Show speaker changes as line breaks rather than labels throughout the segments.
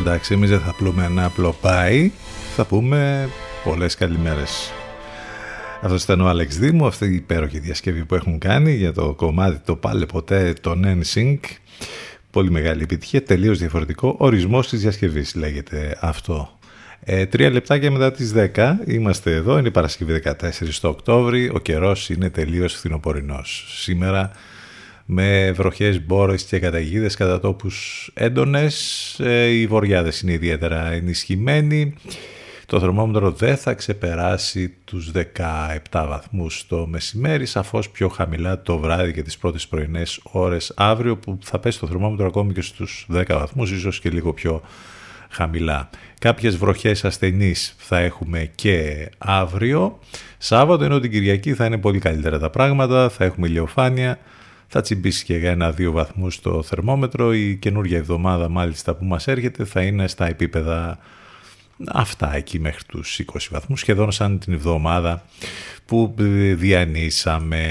Εντάξει, εμείς δεν θα πλούμε ένα απλό πάει, θα πούμε πολλές καλημέρες. Αυτός ήταν ο Άλεξ Δήμου, αυτή η υπέροχη διασκευή που έχουν κάνει για το κομμάτι το πάλε ποτέ των NSYNC. Πολύ μεγάλη επιτυχία, τελείως διαφορετικό. Ορισμός της διασκευής λέγεται αυτό. Ε, τρία λεπτάκια μετά τις 10 είμαστε εδώ, είναι η Παρασκευή 14 το Οκτώβρη, ο καιρός είναι τελείως φθινοπορεινός. Σήμερα με βροχές, μπόρες και καταιγίδες κατά τόπους έντονες. Ε, οι βοριάδες είναι ιδιαίτερα ενισχυμένοι. Το θερμόμετρο δεν θα ξεπεράσει τους 17 βαθμούς το μεσημέρι, σαφώς πιο χαμηλά το βράδυ και τις πρώτες πρωινές ώρες αύριο που θα πέσει το θερμόμετρο ακόμη και στους 10 βαθμούς, ίσως και λίγο πιο χαμηλά. Κάποιες βροχές ασθενείς θα έχουμε και αύριο. Σάββατο ενώ την Κυριακή θα είναι πολύ καλύτερα τα πράγματα, θα έχουμε ηλιοφάνεια, θα τσιμπήσει και για ένα-δύο βαθμούς το θερμόμετρο. Η καινούργια εβδομάδα μάλιστα που μας έρχεται θα είναι στα επίπεδα αυτά εκεί μέχρι τους 20 βαθμούς, σχεδόν σαν την εβδομάδα που διανύσαμε.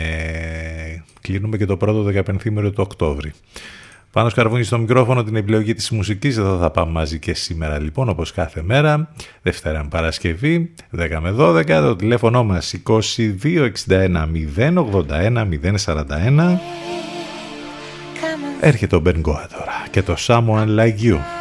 Κλείνουμε και το πρώτο δεκαπενθήμερο του Οκτώβρη. Πάνω σκαρβούνι στο μικρόφωνο την επιλογή της μουσικής, εδώ θα πάμε μαζί και σήμερα λοιπόν όπως κάθε μέρα, Δευτέρα με Παρασκευή, 10 με 12, το τηλέφωνο μας 2261 081 041. Έρχεται ο Μπεν τώρα και το Someone Like You.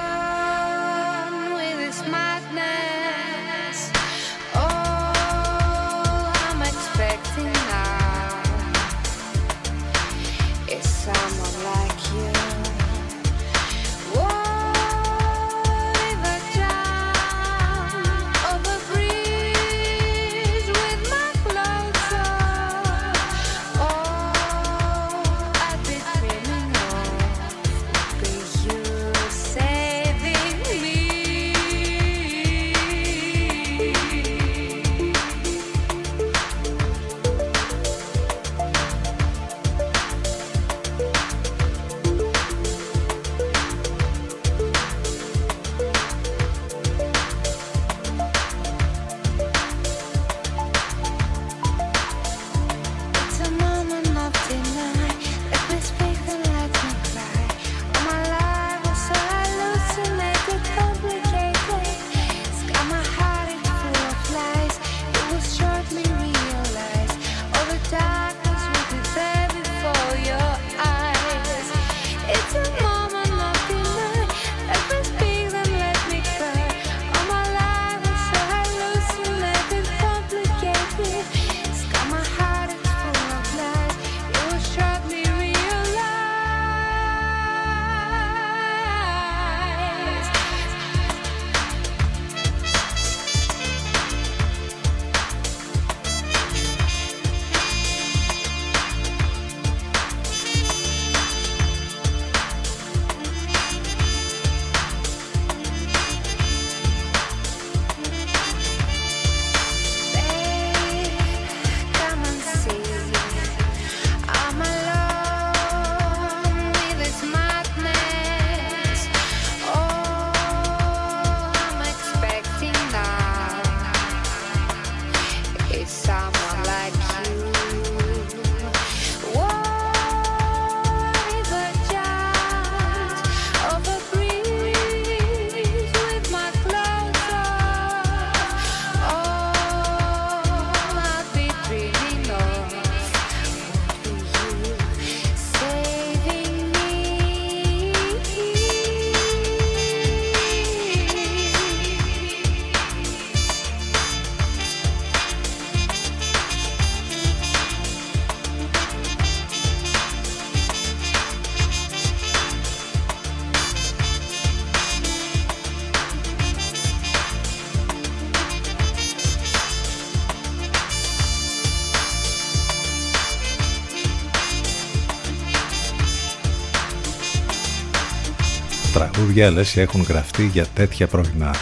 Τραγούδια λες έχουν γραφτεί για τέτοια πρωινά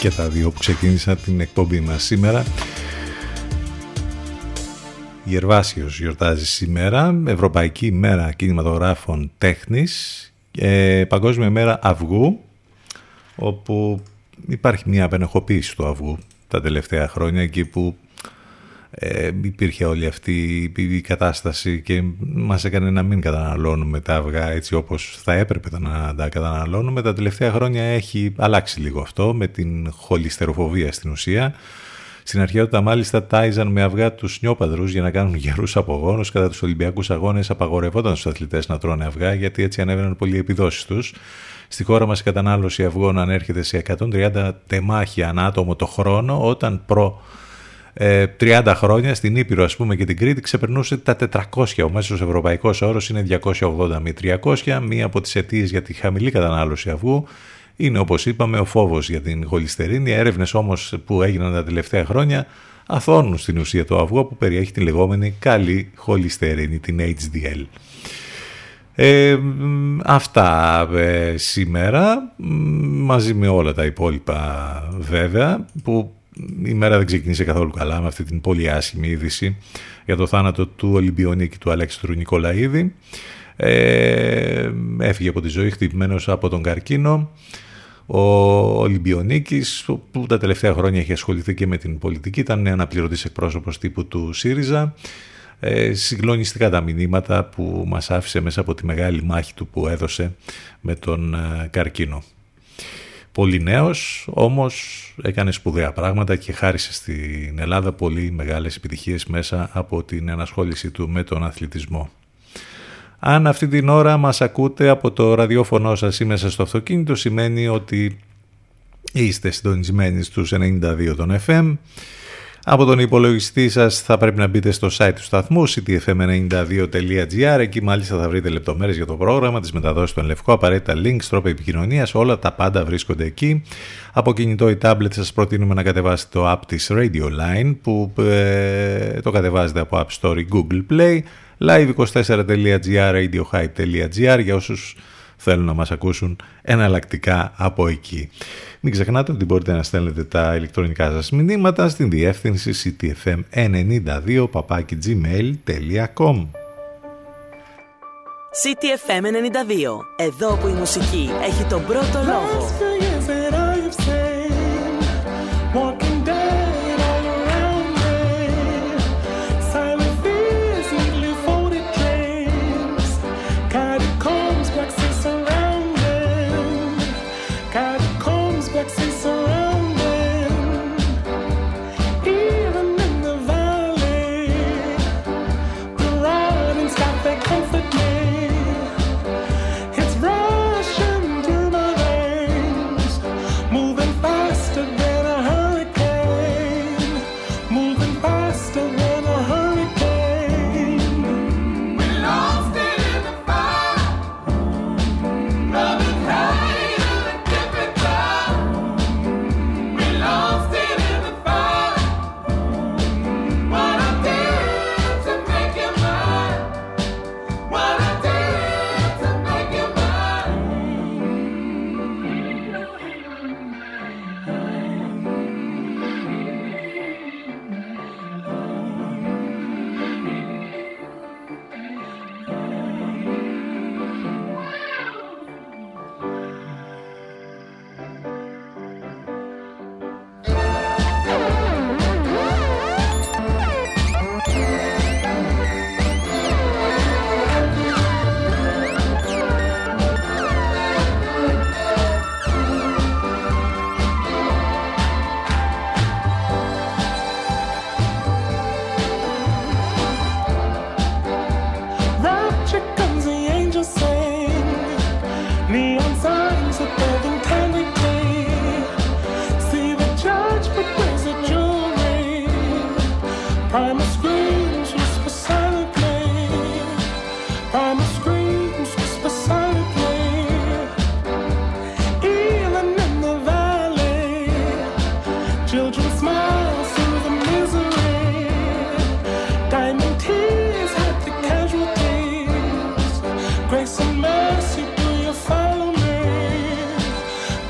και τα δύο που ξεκίνησα την εκπομπή μας σήμερα. Γερβάσιος γιορτάζει σήμερα Ευρωπαϊκή Μέρα Κινηματογράφων Τέχνης και Παγκόσμια Μέρα Αυγού όπου υπάρχει μια απενεχοποίηση του αυγού τα τελευταία χρόνια εκεί που ε, υπήρχε όλη αυτή η κατάσταση και μας έκανε να μην καταναλώνουμε τα αυγά έτσι όπως θα έπρεπε να τα καταναλώνουμε. Τα τελευταία χρόνια έχει αλλάξει λίγο αυτό με την χολυστεροφοβία στην ουσία. Στην αρχαιότητα μάλιστα τάιζαν με αυγά τους νιόπαδρους για να κάνουν γερούς απογόνους. Κατά τους Ολυμπιακούς Αγώνες απαγορευόταν στους αθλητές να τρώνε αυγά γιατί έτσι ανέβαιναν πολύ οι επιδόσεις τους. Στη χώρα μας η κατανάλωση αυγών ανέρχεται σε 130 τεμάχια ανά άτομο το χρόνο όταν προ 30 ε, χρόνια στην Ήπειρο ας πούμε και την Κρήτη ξεπερνούσε τα 400. Ο μέσος ευρωπαϊκός όρος είναι 280 με 300. Μία από τις αιτίες για τη χαμηλή κατανάλωση αυγού είναι όπως είπαμε ο φόβος για την χολυστερίνη. Έρευνες όμως που έγιναν τα τελευταία χρόνια αθώνουν στην ουσία το αυγό που περιέχει την λεγόμενη καλή χολυστερίνη, την HDL. Ε, αυτά ε, σήμερα μαζί με όλα τα υπόλοιπα βέβαια που η μέρα δεν ξεκίνησε καθόλου καλά με αυτή την πολύ άσχημη είδηση για το θάνατο του Ολυμπιονίκη του Αλέξανδρου Νικολαίδη. Ε, έφυγε από τη ζωή χτυπημένος από τον καρκίνο. ο Ολυμπιονίκης που τα τελευταία χρόνια έχει ασχοληθεί και με την πολιτική ήταν αναπληρωτής εκπρόσωπος τύπου του ΣΥΡΙΖΑ ε, συγκλονιστικά τα μηνύματα που μας άφησε μέσα από τη μεγάλη μάχη του που έδωσε με τον ε, καρκίνο. Πολύ νέος, όμως έκανε σπουδαία πράγματα και χάρισε στην Ελλάδα πολύ μεγάλες επιτυχίες μέσα από την ενασχόληση του με τον αθλητισμό. Αν αυτή την ώρα μας ακούτε από το ραδιόφωνο σας ή μέσα στο αυτοκίνητο σημαίνει ότι είστε συντονισμένοι στους 92 των FM από τον υπολογιστή σας θα πρέπει να μπείτε στο site του σταθμού ctfm92.gr εκεί μάλιστα θα βρείτε λεπτομέρειες για το πρόγραμμα, τις μεταδόσεις του Ενλευκό, απαραίτητα links, τρόπο επικοινωνίας, όλα τα πάντα βρίσκονται εκεί. Από κινητό ή tablet σας προτείνουμε να κατεβάσετε το app της Radio Line που ε, το κατεβάζετε από App Store ή Google Play, live24.gr, radiohype.gr για όσους θέλουν να μας ακούσουν εναλλακτικά από εκεί. Μην ξεχνάτε ότι μπορείτε να στέλνετε τα ηλεκτρονικά σας μηνύματα στην διεύθυνση ctfm92
CTFM 92. Εδώ που η μουσική έχει τον πρώτο λόγο.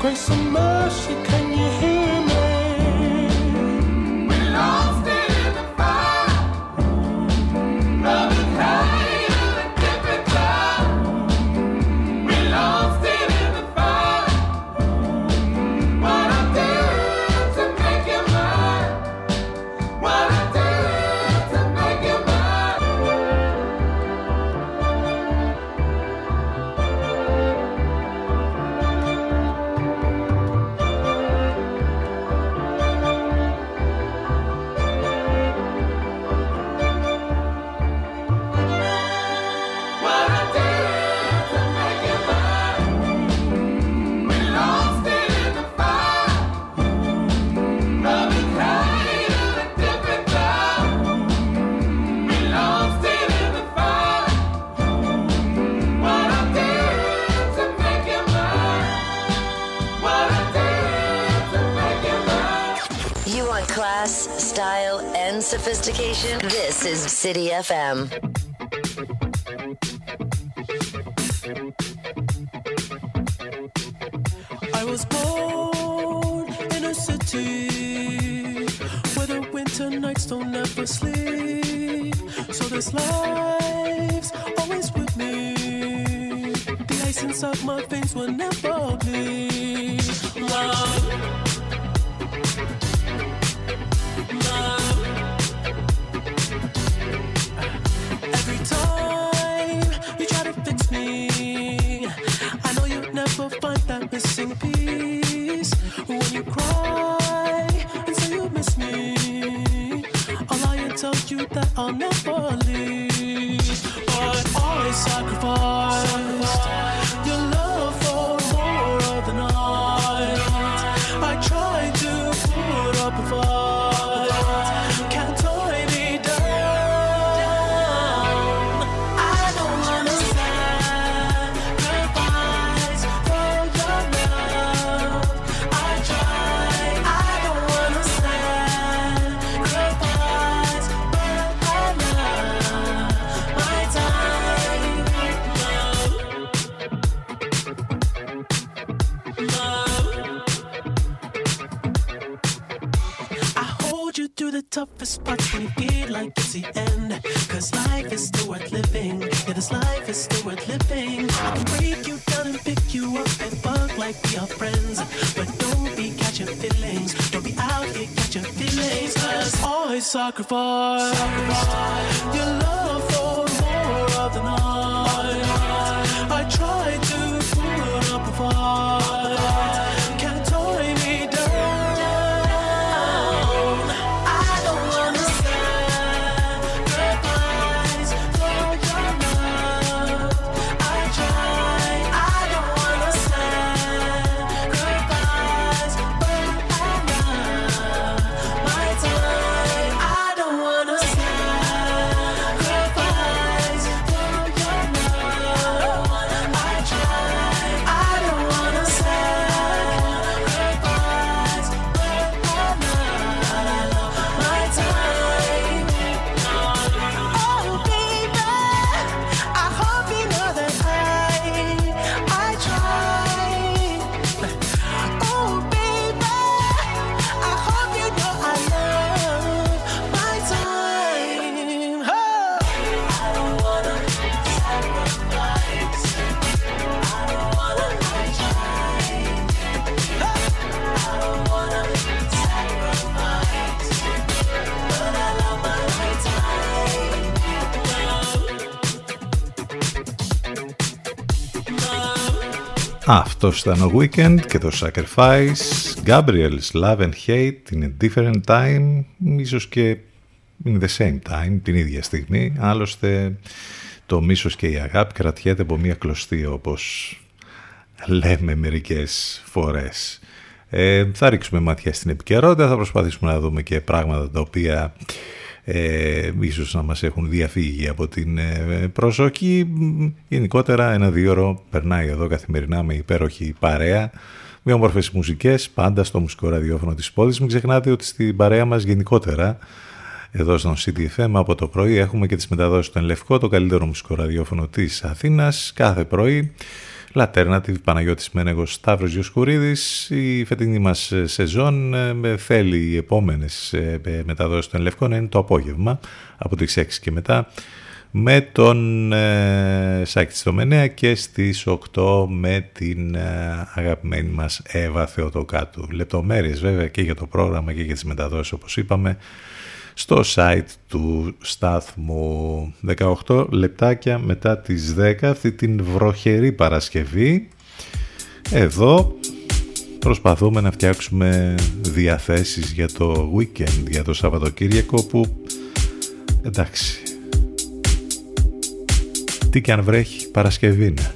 grace and mercy, can you hear? City FM.
Αυτός ήταν ο Weekend και το Sacrifice. Gabriel's Love and Hate in a different time. Ίσως και in the same time, την ίδια στιγμή. Άλλωστε το μίσος και η αγάπη κρατιέται από μία κλωστή όπως λέμε μερικές φορές. Ε, θα ρίξουμε μάτια στην επικαιρότητα, θα προσπαθήσουμε να δούμε και πράγματα τα οποία ε, ίσως να μας έχουν διαφύγει από την ε, προσοχή. Γενικότερα ένα δύο ώρο περνάει εδώ καθημερινά με υπέροχη παρέα με όμορφες μουσικές πάντα στο μουσικό ραδιόφωνο της πόλης. Μην ξεχνάτε ότι στην παρέα μας γενικότερα εδώ στον CTFM από το πρωί έχουμε και τις μεταδόσεις του Λευκό, το καλύτερο μουσικό ραδιόφωνο της Αθήνας κάθε πρωί. Λατέρνατιβ, Παναγιώτης Μένεγος, Σταύρος Γιοσκουρίδης. Η φετινή μας σεζόν ε, θέλει οι επόμενες ε, μεταδόσεις των Λευκό να είναι το απόγευμα από τις 6 και μετά με τον ε, Σάκη Στομενέα και στις 8 με την ε, αγαπημένη μας Εύα Θεοτοκάτου. Λεπτομέρειες βέβαια και για το πρόγραμμα και για τις μεταδόσεις όπως είπαμε στο site του στάθμου 18 λεπτάκια μετά τις 10 αυτή την βροχερή Παρασκευή. Εδώ προσπαθούμε να φτιάξουμε διαθέσεις για το weekend για το Σαββατοκύριακο που εντάξει τι και αν βρέχει Παρασκευή είναι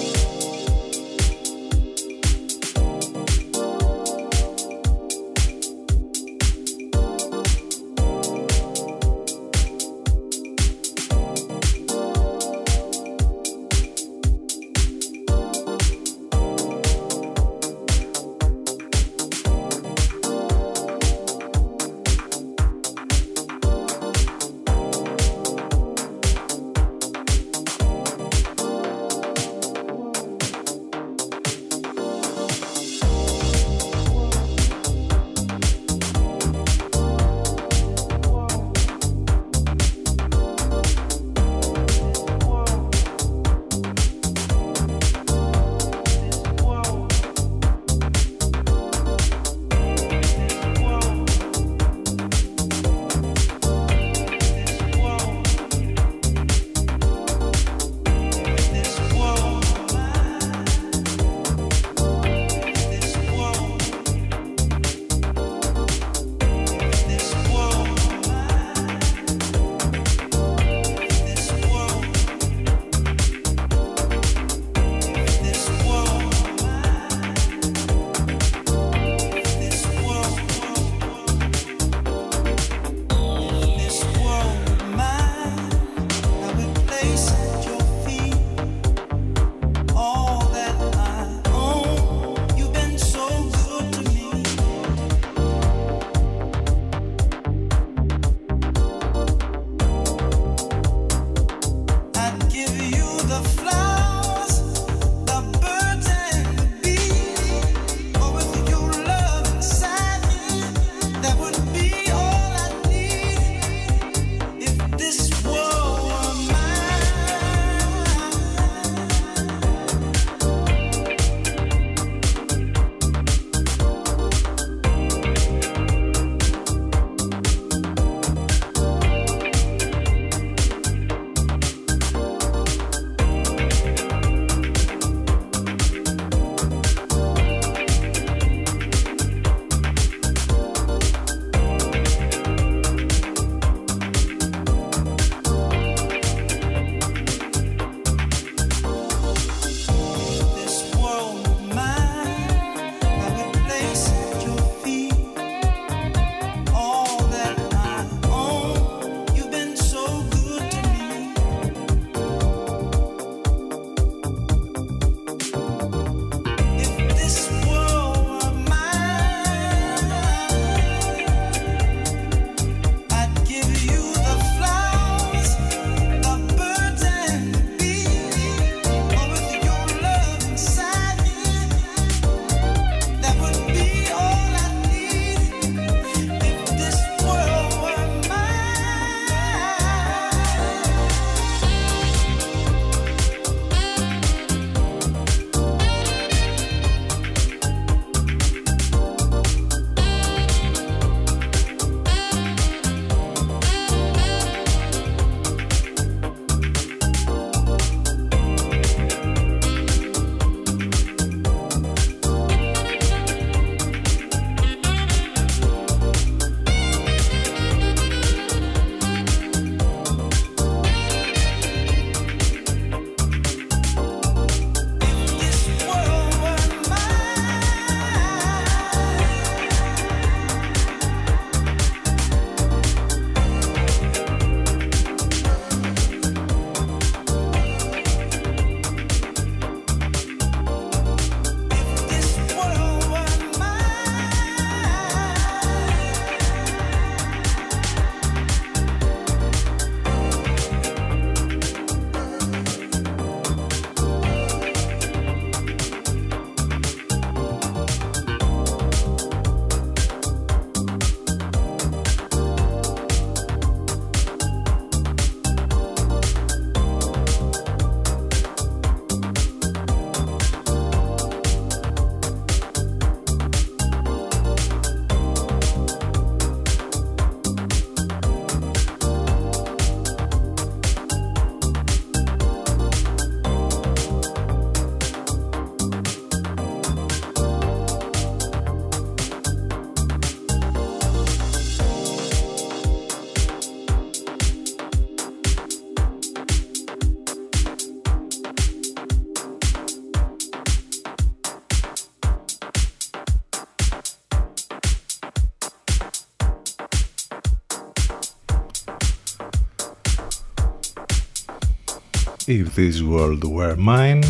If This World Were Mine.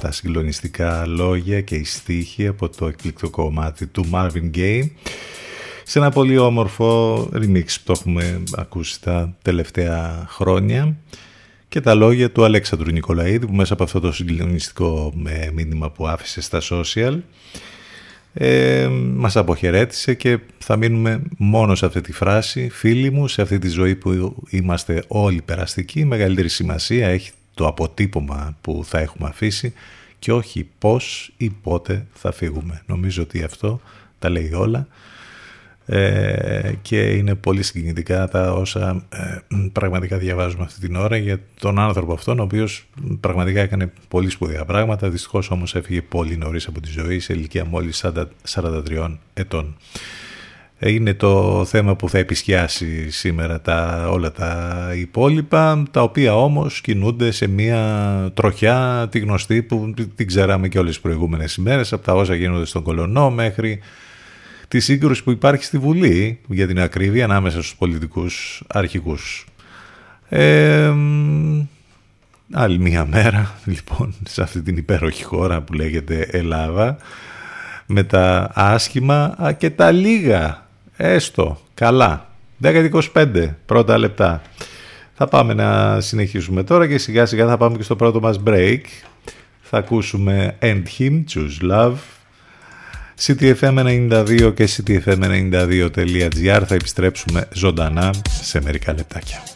Τα συγκλονιστικά λόγια και οι στίχοι από το εκπληκτικό κομμάτι του Marvin Gaye. Σε ένα πολύ όμορφο remix που το έχουμε ακούσει τα τελευταία χρόνια. Και τα λόγια του Αλέξανδρου Νικολαίδη που μέσα από αυτό το συγκλονιστικό ε, μήνυμα που άφησε στα social ε, μας αποχαιρέτησε και θα μείνουμε μόνο σε αυτή τη φράση. Φίλοι μου σε αυτή τη ζωή που είμαστε όλοι περαστικοί μεγαλύτερη σημασία έχει το αποτύπωμα που θα έχουμε αφήσει και όχι πώς ή πότε θα φύγουμε. Νομίζω ότι αυτό τα λέει όλα ε, και είναι πολύ συγκινητικά τα όσα ε, πραγματικά διαβάζουμε αυτή την ώρα για τον άνθρωπο αυτόν ο οποίος πραγματικά έκανε πολύ σπουδαία πράγματα. Δυστυχώς όμως έφυγε πολύ νωρίς από τη ζωή σε ηλικία μόλις 43 ετών. Είναι το θέμα που θα επισκιάσει σήμερα τα, όλα τα υπόλοιπα, τα οποία όμως κινούνται σε μια τροχιά τη γνωστή που την ξέραμε και όλες τις προηγούμενες ημέρες, από τα όσα γίνονται στον Κολονό μέχρι τη σύγκρουση που υπάρχει στη Βουλή για την ακρίβεια ανάμεσα στους πολιτικούς αρχικούς. Ε, άλλη μία μέρα λοιπόν σε αυτή την υπέροχη χώρα που λέγεται Ελλάδα με τα άσχημα και τα λίγα έστω καλά. 10-25 πρώτα λεπτά. Θα πάμε να συνεχίσουμε τώρα και σιγά σιγά θα πάμε και στο πρώτο μας break. Θα ακούσουμε End Him, Choose Love CTFM92 και CTFM92.gr θα επιστρέψουμε ζωντανά σε μερικά λεπτάκια.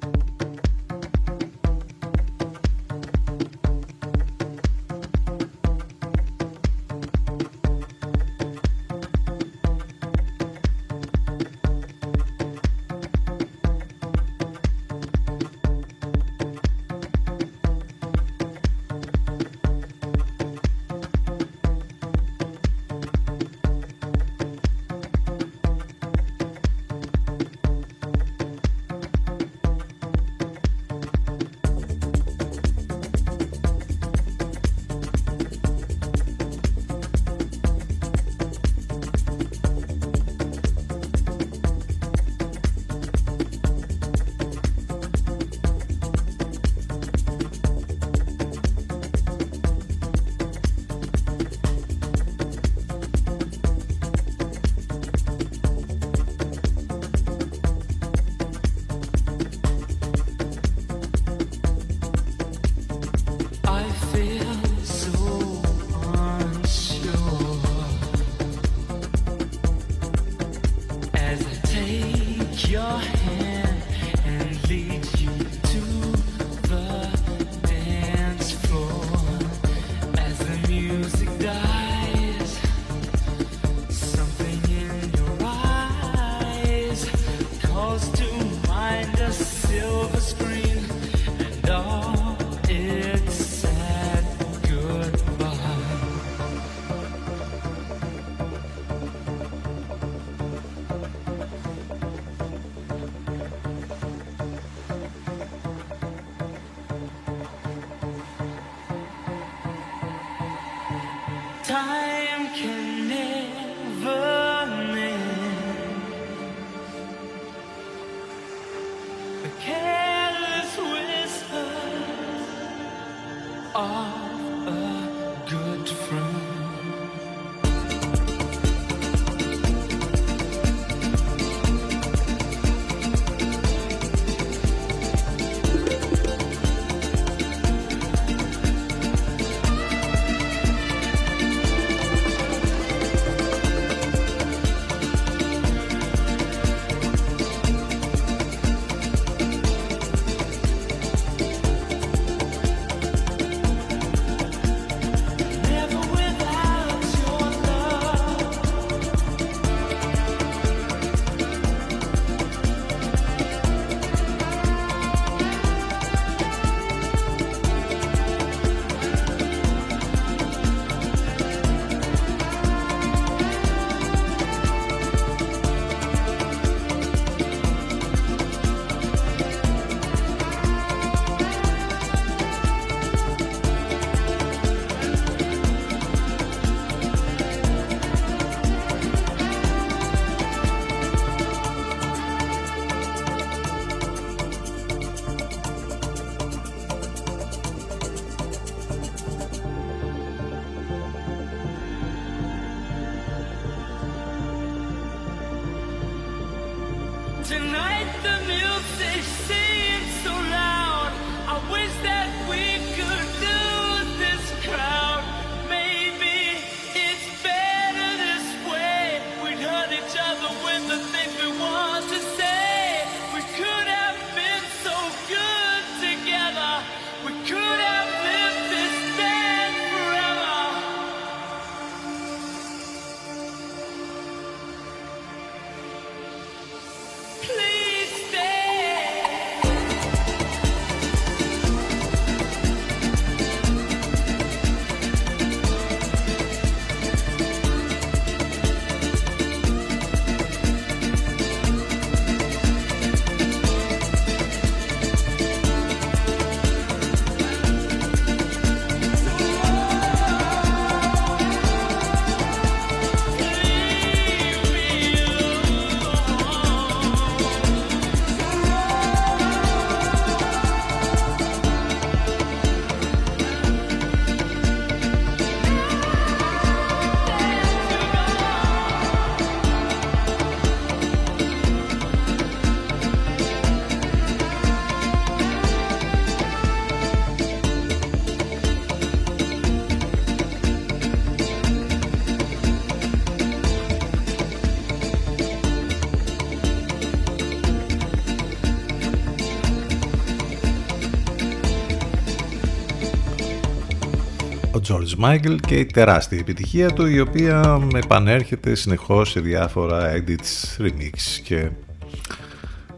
Michael και η τεράστια επιτυχία του η οποία επανέρχεται συνεχώς σε διάφορα edits, remix και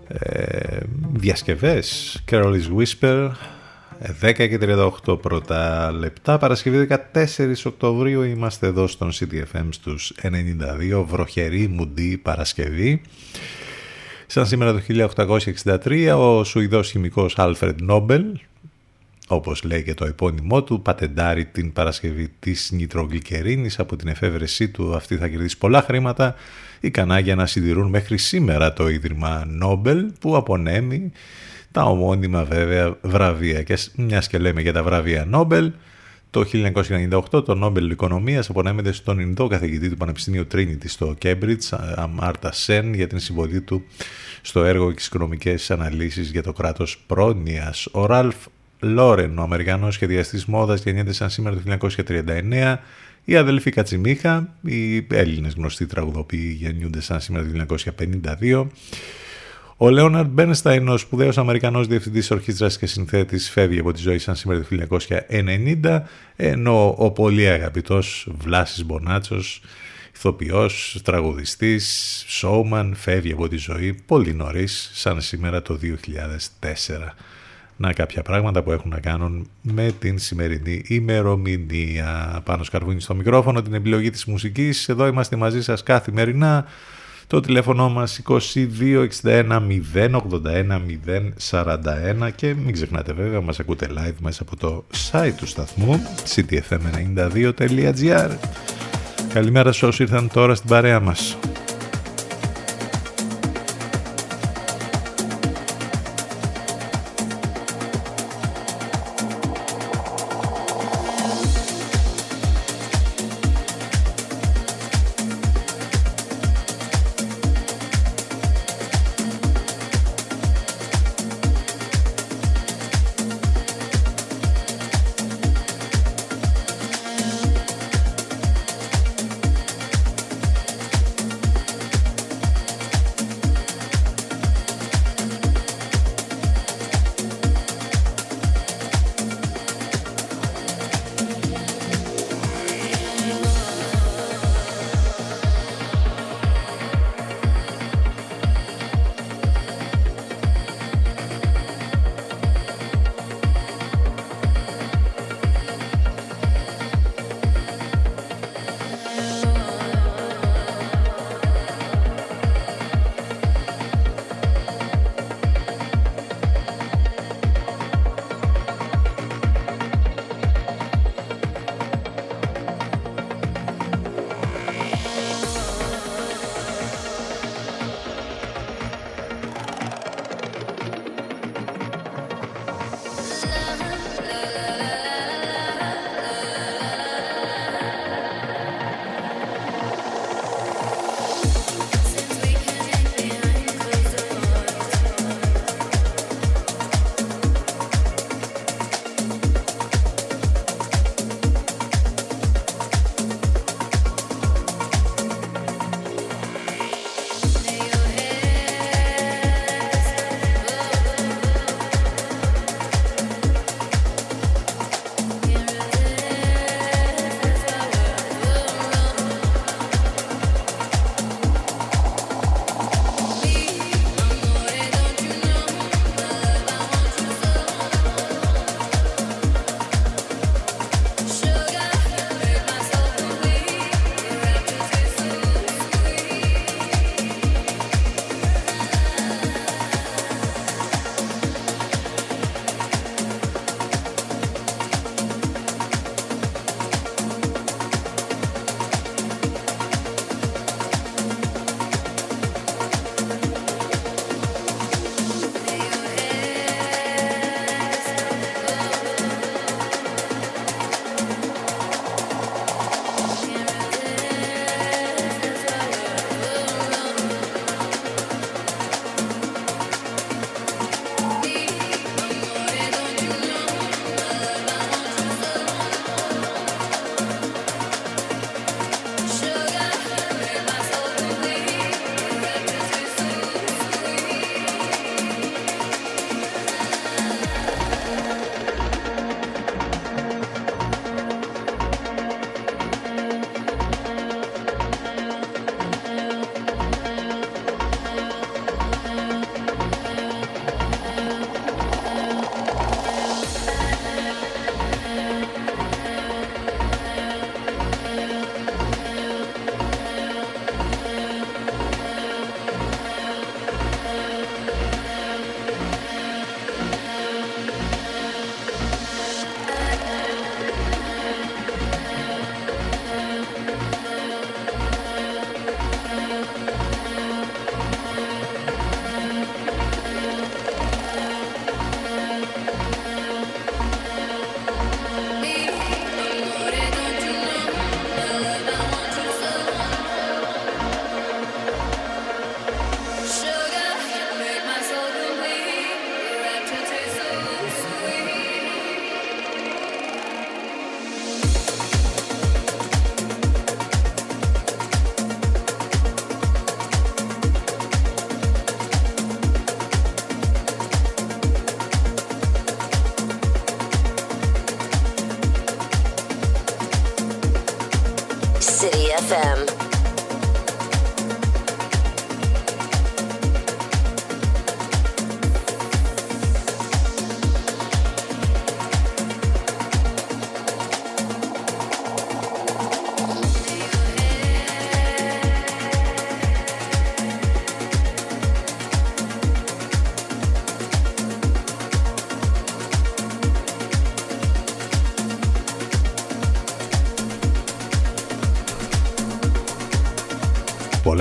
ε, διασκευές. Carol's Whisper 10 και 38 πρώτα λεπτά. Παρασκευή 14 Οκτωβρίου είμαστε εδώ στον CTFM στους 92 βροχερή μουντή Παρασκευή. Σαν σήμερα το 1863 ο Σουηδός χημικός Alfred Nobel όπως λέει και το επώνυμό του, πατεντάρει την παρασκευή της νητρογλυκερίνης από την εφεύρεσή του. Αυτή θα κερδίσει πολλά χρήματα, ικανά για να συντηρούν μέχρι σήμερα το Ίδρυμα Νόμπελ που απονέμει τα ομώνυμα βέβαια βραβεία. Και μιας και λέμε για τα βραβεία Νόμπελ, το 1998 το Νόμπελ Οικονομίας απονέμεται στον Ινδό καθηγητή του Πανεπιστημίου Trinity στο Cambridge, Αμάρτα Σεν, για την συμβολή του στο έργο και τις οικονομικές αναλύσεις για το κράτος πρόνοιας. Ο Ραλφ Λόρεν, ο Αμερικανός σχεδιαστής μόδας, γεννιέται σαν σήμερα το 1939. Η αδελφή Κατσιμίχα, οι Έλληνες γνωστοί τραγουδοποιοί γεννιούνται σαν σήμερα το 1952. Ο Λέοναρντ Μπένσταϊν, ο σπουδαίος Αμερικανός διευθυντής ορχήστρας και συνθέτης, φεύγει από τη ζωή σαν σήμερα το 1990, ενώ ο πολύ αγαπητός Βλάσης Μπονάτσος, ηθοποιός, τραγουδιστής, σόουμαν, φεύγει από τη ζωή πολύ νωρίς, σαν σήμερα το 2004 να κάποια πράγματα που έχουν να κάνουν με την σημερινή ημερομηνία. Πάνω σκαρβούνι στο μικρόφωνο, την επιλογή της μουσικής. Εδώ είμαστε μαζί σας καθημερινά. Το τηλέφωνο μας 2261 081 041 και μην ξεχνάτε βέβαια μας ακούτε live μέσα από το site του σταθμού ctfm92.gr Καλημέρα σε όσοι ήρθαν τώρα στην παρέα μας.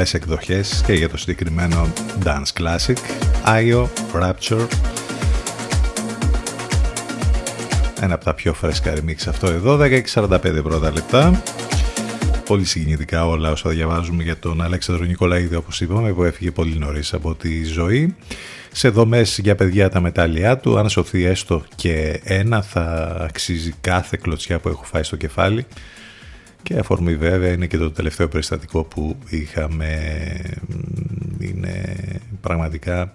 Πολλές εκδοχές και για το συγκεκριμένο Dance Classic. Io Rapture. Ένα από τα πιο φρέσκα remix αυτό εδώ 10 45 πρώτα λεπτά. Πολύ συγκινητικά όλα όσα διαβάζουμε για τον Αλέξανδρο Νικολαίδη όπως είπαμε που έφυγε πολύ νωρίς από τη ζωή. Σε δομές για παιδιά τα μετάλλια του αν σωθεί έστω και ένα θα αξίζει κάθε κλωτσιά που έχω φάει στο κεφάλι και αφορμή βέβαια είναι και το τελευταίο περιστατικό που είχαμε είναι πραγματικά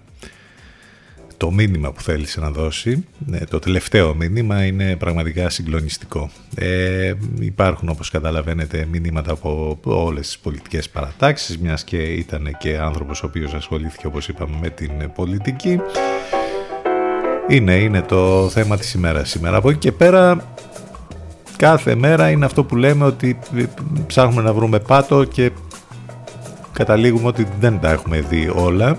το μήνυμα που θέλησε να δώσει. Ναι, το τελευταίο μήνυμα είναι πραγματικά συγκλονιστικό. Ε, υπάρχουν όπως καταλαβαίνετε μηνύματα από όλες τις πολιτικές παρατάξεις μιας και ήταν και άνθρωπος ο οποίος ασχολήθηκε όπως είπαμε με την πολιτική. Είναι, είναι το θέμα της ημέρας. Σήμερα από εκεί και πέρα κάθε μέρα είναι αυτό που λέμε ότι ψάχνουμε να βρούμε πάτο και καταλήγουμε ότι δεν τα έχουμε δει όλα.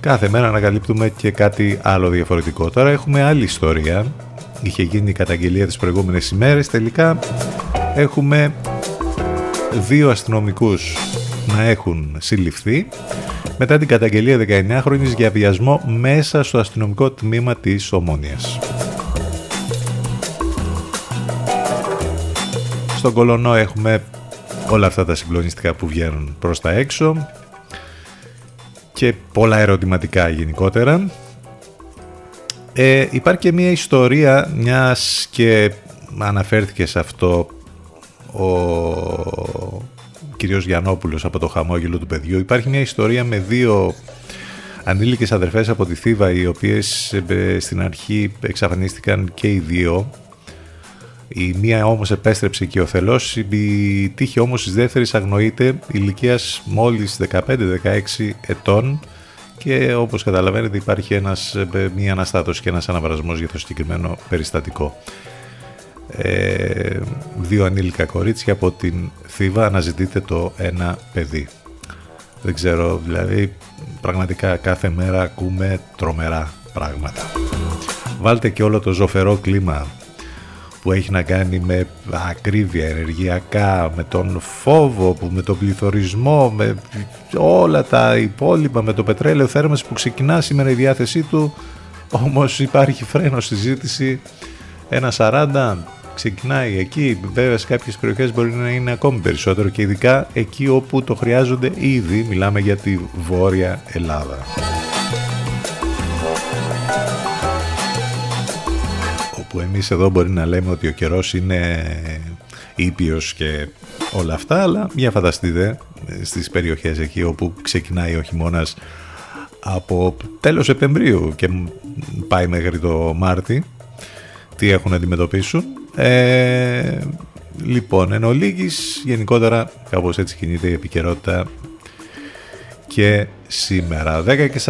Κάθε μέρα ανακαλύπτουμε και κάτι άλλο διαφορετικό. Τώρα έχουμε άλλη ιστορία. Είχε γίνει η καταγγελία τις προηγούμενες ημέρες. Τελικά έχουμε δύο αστυνομικούς να έχουν συλληφθεί μετά την καταγγελία 19χρονης για βιασμό μέσα στο αστυνομικό τμήμα της Ομόνιας. Στον Κολονό έχουμε όλα αυτά τα συγκλονιστικά που βγαίνουν προς τα έξω και πολλά ερωτηματικά γενικότερα. Ε, υπάρχει και μια ιστορία μιας και αναφέρθηκε σε αυτό ο κύριος Γιαννόπουλος από το χαμόγελο του παιδιού. Υπάρχει μια ιστορία με δύο ανήλικες αδερφές από τη Θήβα οι οποίες ε, στην αρχή εξαφανίστηκαν και οι δύο η μία όμως επέστρεψε και ο θελός, η τύχη όμως της δεύτερης αγνοείται ηλικίας μόλις 15-16 ετών και όπως καταλαβαίνετε υπάρχει ένας, μία αναστάτωση και ένας αναβρασμός για το συγκεκριμένο περιστατικό. Ε, δύο ανήλικα κορίτσια από την Θήβα αναζητείτε το ένα παιδί. Δεν ξέρω, δηλαδή πραγματικά κάθε μέρα ακούμε τρομερά πράγματα. Βάλτε και όλο το ζωφερό κλίμα που έχει να κάνει με ακρίβεια ενεργειακά, με τον φόβο, που, με τον πληθωρισμό, με όλα τα υπόλοιπα, με το πετρέλαιο θέρμανση που ξεκινά σήμερα η διάθεσή του, όμως υπάρχει φρένο στη ζήτηση, ένα 40 ξεκινάει εκεί, βέβαια σε κάποιες περιοχές μπορεί να είναι ακόμη περισσότερο και ειδικά εκεί όπου το χρειάζονται ήδη, μιλάμε για τη Βόρεια Ελλάδα. Που εμείς εδώ μπορεί να λέμε ότι ο καιρός είναι ήπιος και όλα αυτά, αλλά μια φανταστείτε στις περιοχές εκεί όπου ξεκινάει ο χειμώνας από τέλος Σεπτεμβρίου και πάει μέχρι το Μάρτι τι έχουν να αντιμετωπίσουν. Ε, λοιπόν εν ολίγης, γενικότερα κάπως έτσι κινείται η επικαιρότητα και σήμερα. 10 και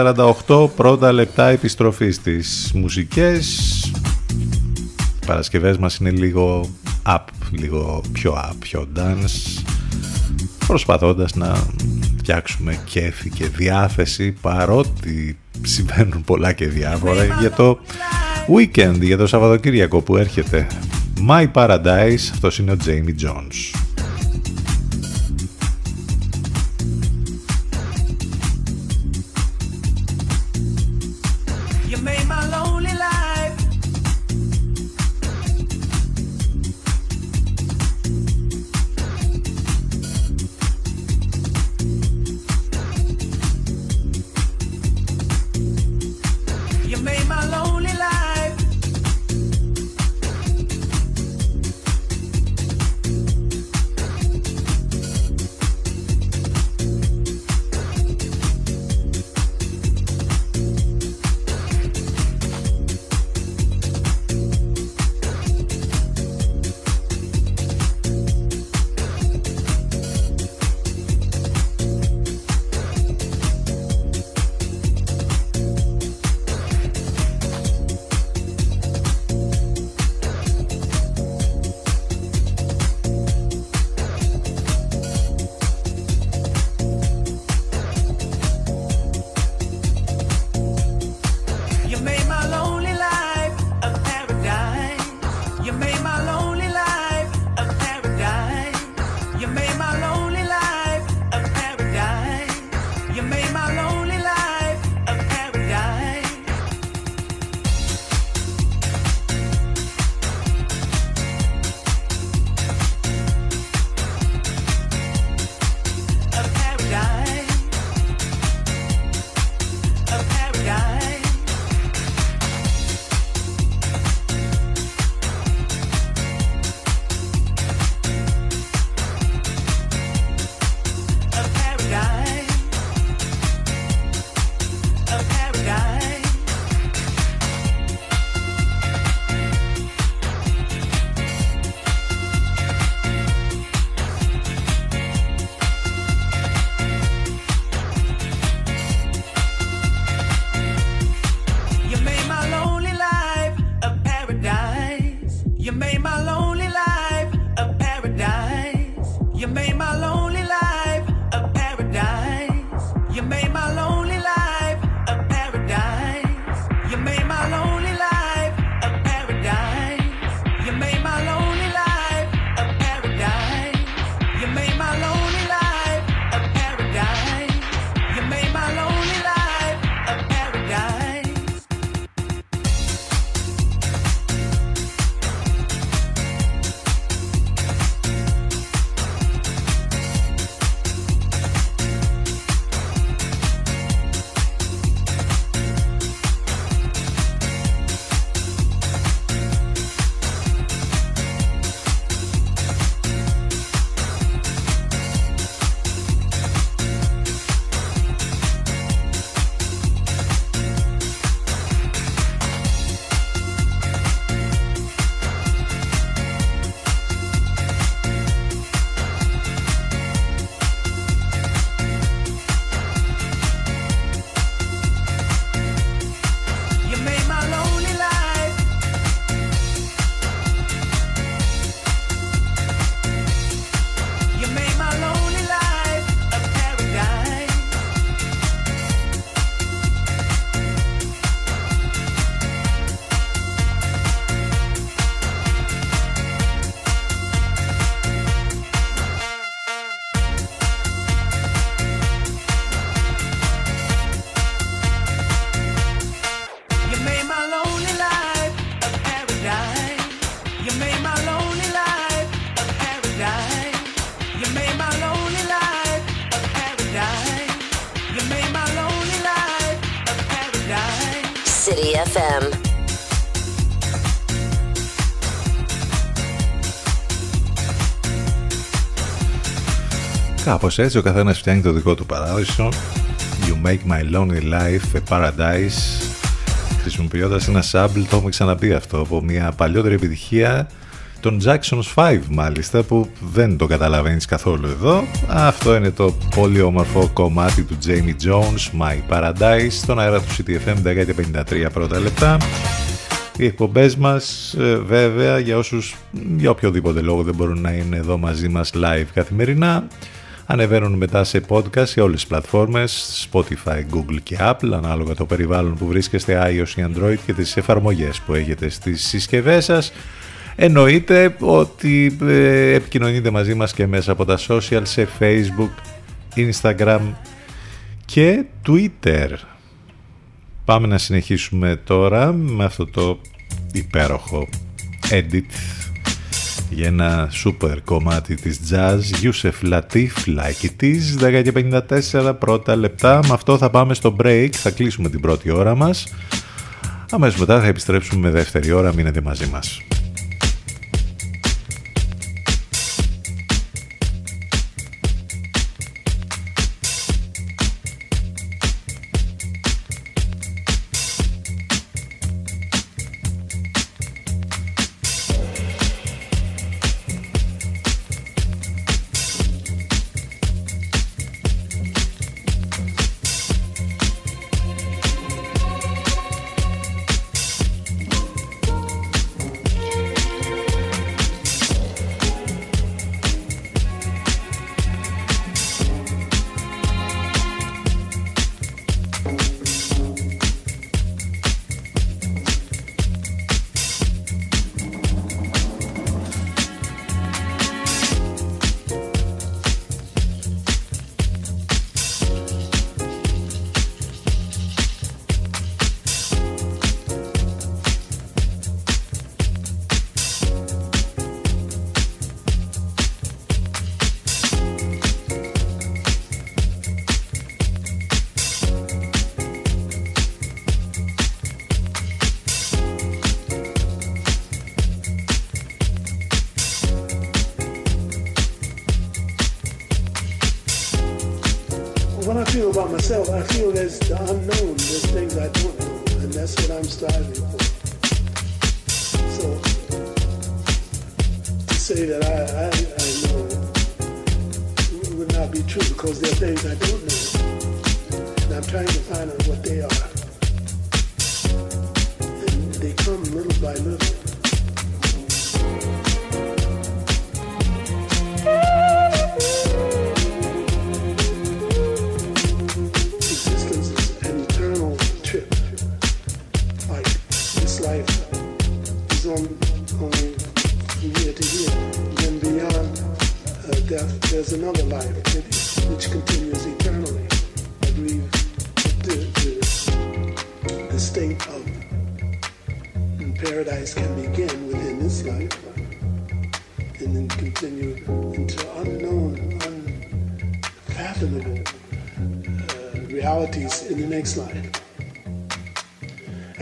48 πρώτα λεπτά επιστροφής στις μουσικές Παρασκευές μας είναι λίγο up, λίγο πιο up, πιο dance προσπαθώντας να φτιάξουμε κέφι και διάθεση παρότι συμβαίνουν πολλά και διάφορα για το weekend, για το Σαββατοκύριακο που έρχεται. My Paradise, αυτός είναι ο Jamie Jones Κάπως έτσι ο καθένας φτιάχνει το δικό του παράδεισο. You make my lonely life a paradise. Χρησιμοποιώντας ένα sample, το έχουμε ξαναπεί αυτό Από μια παλιότερη επιτυχία των Jackson's 5 μάλιστα που δεν το καταλαβαίνεις καθόλου εδώ. Αυτό είναι το πολύ όμορφο κομμάτι του Jamie Jones My Paradise στον αέρα του CTFM 10.53 πρώτα λεπτά. Οι εκπομπές μας ε, βέβαια για όσους για οποιοδήποτε λόγο δεν μπορούν να είναι εδώ μαζί μας live καθημερινά ανεβαίνουν μετά σε podcast σε όλες τις πλατφόρμες Spotify, Google και Apple ανάλογα το περιβάλλον που βρίσκεστε iOS ή Android και τις εφαρμογές που έχετε στις συσκευές σας Εννοείται ότι ε, επικοινωνείτε μαζί μας και μέσα από τα social σε Facebook, Instagram και Twitter. Πάμε να συνεχίσουμε τώρα με αυτό το υπέροχο edit για ένα super κομμάτι της jazz. Yusuf Latif Like It Is. 10.54 πρώτα λεπτά. Με αυτό θα πάμε στο break. Θα κλείσουμε την πρώτη ώρα μας. Αμέσως μετά θα επιστρέψουμε με δεύτερη ώρα. Μείνετε μαζί μας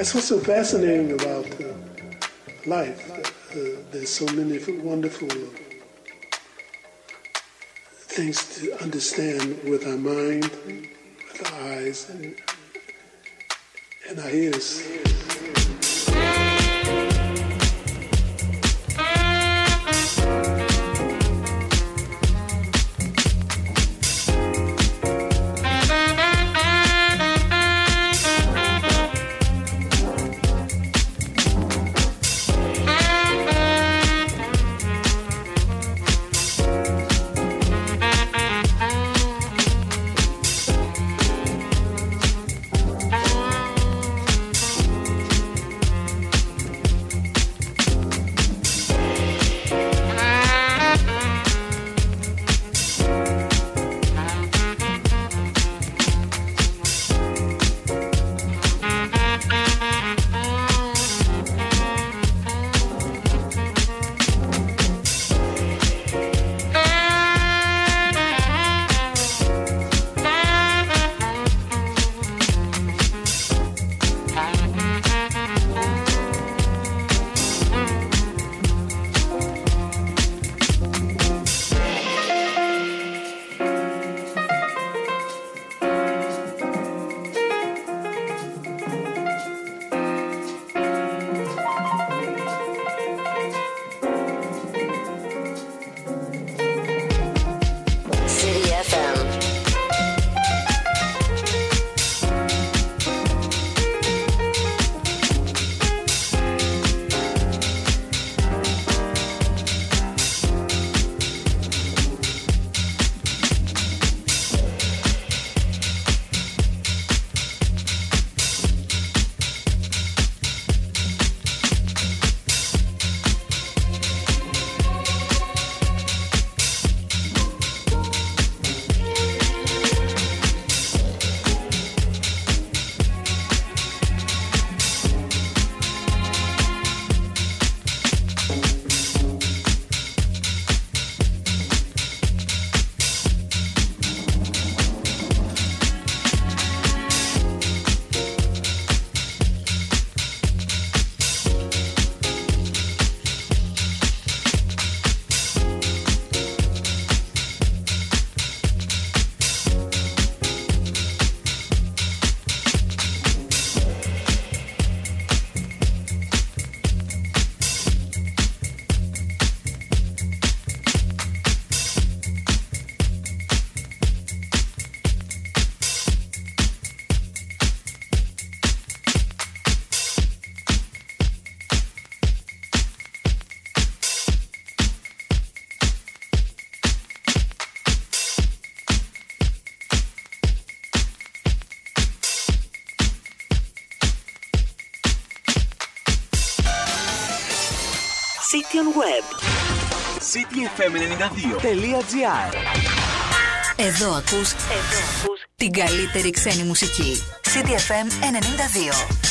That's what's so fascinating about uh, life. Uh, there's so many wonderful things to understand with our mind, with our eyes, and, and our ears.
Christian Web.
cityfm92.gr
Εδώ ακούς, εδώ ακούς την καλύτερη ξένη μουσική. CDFM 92.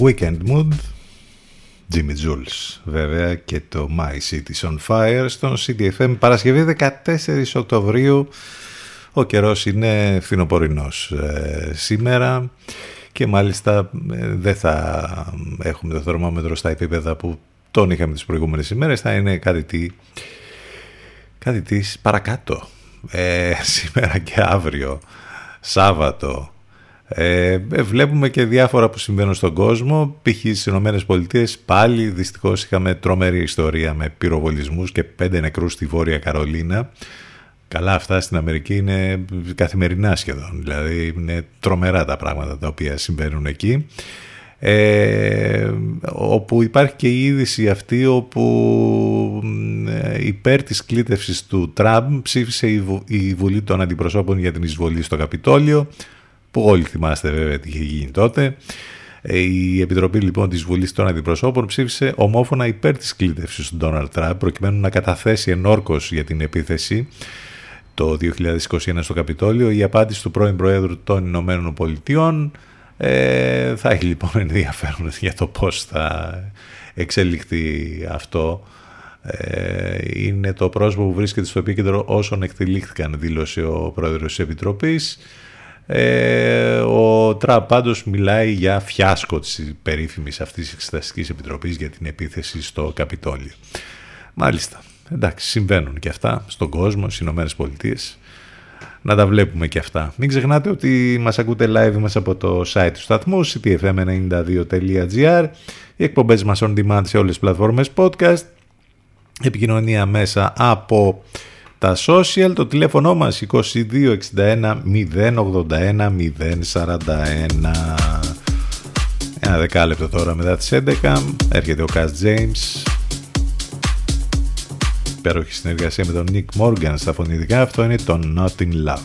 Weekend Mood Jimmy Jules βέβαια και το My City on Fire στον CDFM Παρασκευή 14 Οκτωβρίου. Ο καιρός είναι φθινοπορεινός ε, σήμερα. Και μάλιστα ε, δεν θα έχουμε το θερμόμετρο στα επίπεδα που τον είχαμε τις προηγούμενες ημέρες. Θα είναι κάτι τι κάτι της παρακάτω. Ε, σήμερα και αύριο Σάββατο ε, ε, βλέπουμε και διάφορα που συμβαίνουν στον κόσμο. Π.χ. στις Ηνωμένες Πολιτείες πάλι δυστυχώς είχαμε τρομερή ιστορία με πυροβολισμούς και πέντε νεκρούς στη Βόρεια Καρολίνα. Καλά αυτά στην Αμερική είναι καθημερινά σχεδόν. Δηλαδή είναι τρομερά τα πράγματα τα οποία συμβαίνουν εκεί. ε, όπου υπάρχει και η είδηση αυτή όπου ε, υπέρ της κλήτευσης του Τραμπ ψήφισε η, Βουλή των Αντιπροσώπων για την εισβολή στο Καπιτόλιο που όλοι θυμάστε βέβαια τι είχε γίνει τότε ε, η Επιτροπή λοιπόν της Βουλής των Αντιπροσώπων ψήφισε ομόφωνα υπέρ της κλήτευσης του Ντόναλτ Τραμπ προκειμένου να καταθέσει ενόρκος για την επίθεση το 2021 στο Καπιτόλιο η απάντηση του πρώην Προέδρου των Ηνωμένων Πολιτειών ε, θα έχει λοιπόν ενδιαφέρον για το πώς θα εξελιχθεί αυτό. Ε, είναι το πρόσωπο που βρίσκεται στο επίκεντρο όσων εκτελήχθηκαν, δήλωσε ο πρόεδρος της Επιτροπής. Ε, ο Τραμπ πάντως μιλάει για φιάσκο της περίφημης αυτής της Εξεταστικής Επιτροπής για την επίθεση στο Καπιτόλιο. Μάλιστα, εντάξει, συμβαίνουν και αυτά στον κόσμο, στις Ηνωμένες Πολιτείες να τα βλέπουμε και αυτά. Μην ξεχνάτε ότι μας ακούτε live μέσα από το site του σταθμού ctfm92.gr οι εκπομπές μας on demand σε όλες τις πλατφόρμες podcast επικοινωνία μέσα από τα social, το τηλέφωνο μας 2261 081 041 ένα δεκάλεπτο τώρα μετά τις 11 έρχεται ο Κας James υπέροχη συνεργασία με τον Nick Morgan στα φωνητικά. Αυτό είναι το Not in Love.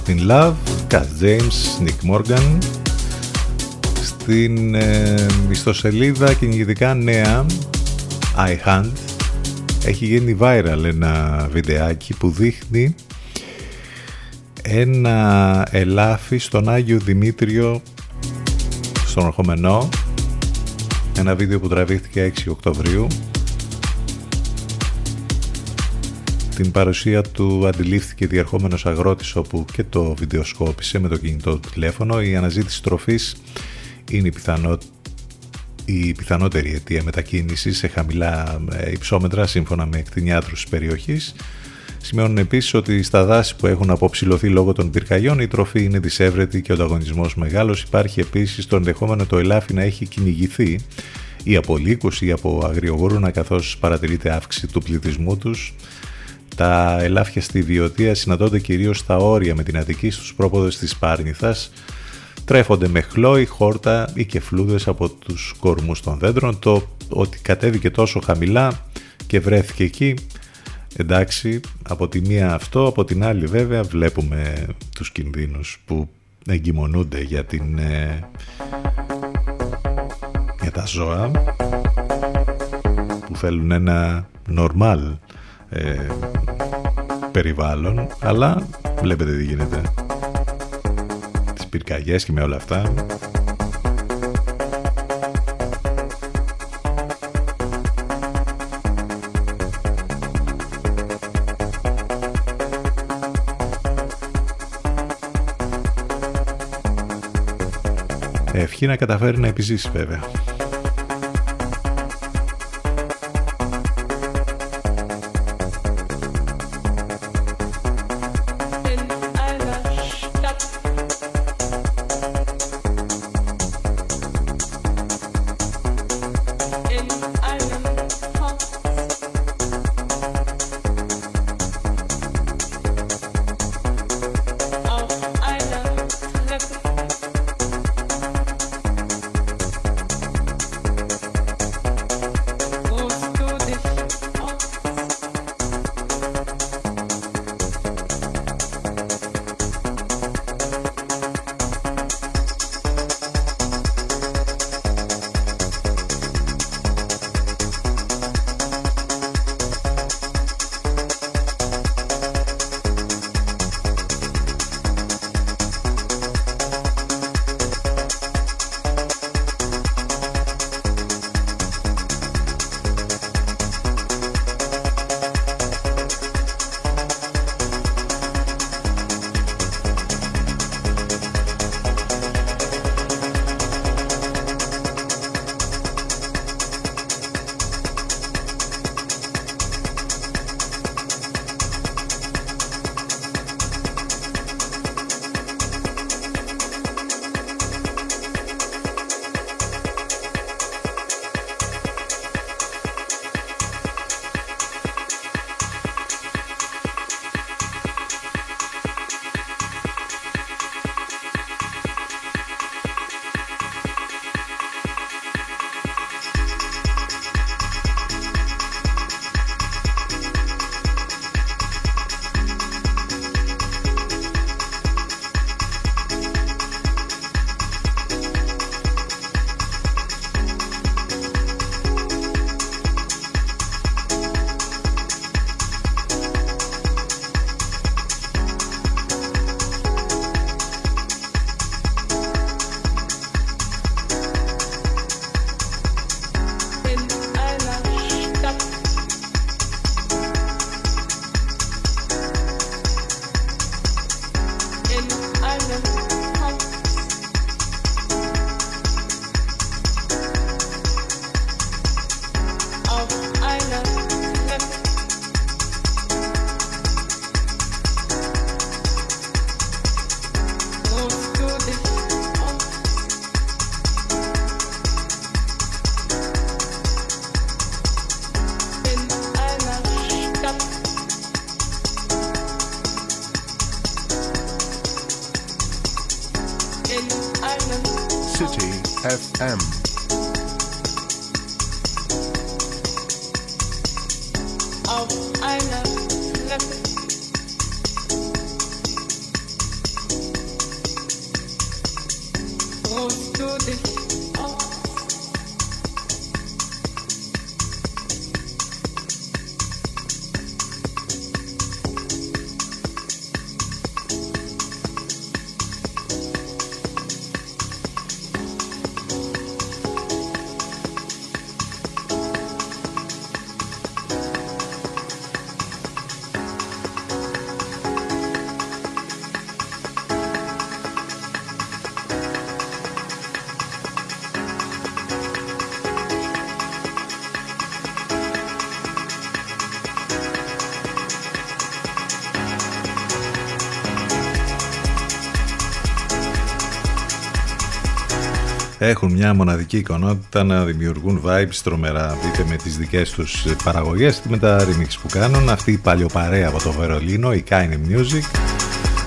Out in Love, Cat James, Nick Morgan. Στην ε, ιστοσελίδα κυνηγητικά νέα iHand έχει γίνει viral ένα βιντεάκι που δείχνει ένα ελάφι στον Άγιο Δημήτριο στον Ορχομενό ένα βίντεο που τραβήχθηκε 6 Οκτωβρίου την παρουσία του αντιλήφθηκε διερχόμενος αγρότης όπου και το βιντεοσκόπησε με το κινητό του τηλέφωνο η αναζήτηση τροφής είναι η, πιθανό... η πιθανότερη αιτία μετακίνησης σε χαμηλά ε, υψόμετρα σύμφωνα με εκτινιάτρους της περιοχής Σημαίνουν επίσης ότι στα δάση που έχουν αποψηλωθεί λόγω των πυρκαγιών η τροφή είναι δυσέβρετη και ο ανταγωνισμός μεγάλος. Υπάρχει επίσης το ενδεχόμενο το ελάφι να έχει κυνηγηθεί ή από λύκου ή από αγριογούρουνα καθώς παρατηρείται αύξηση του πληθυσμού τους. Τα ελάφια στη βιωτεία συναντώνται κυρίως στα όρια με την Αττική στους πρόποδες της Πάρνηθας. Τρέφονται με χλώη, χόρτα ή και φλούδες από τους κορμούς των δέντρων. Το ότι κατέβηκε τόσο χαμηλά και βρέθηκε εκεί εντάξει από τη μία αυτό από την άλλη βέβαια βλέπουμε τους κινδύνους που εγκυμονούνται για, την, ε, για τα ζώα που θέλουν ένα νορμάλ ε, περιβάλλον αλλά βλέπετε τι γίνεται τις πυρκαγιές και με όλα αυτά Ευχή να καταφέρει να επιζήσει βέβαια. FM. Έχουν μια μοναδική εικονότητα να δημιουργούν vibes τρομερά. Είτε με τις δικές τους παραγωγές είτε με τα remix που κάνουν. Αυτή η παλιοπαρέα από το Βερολίνο η Kind Music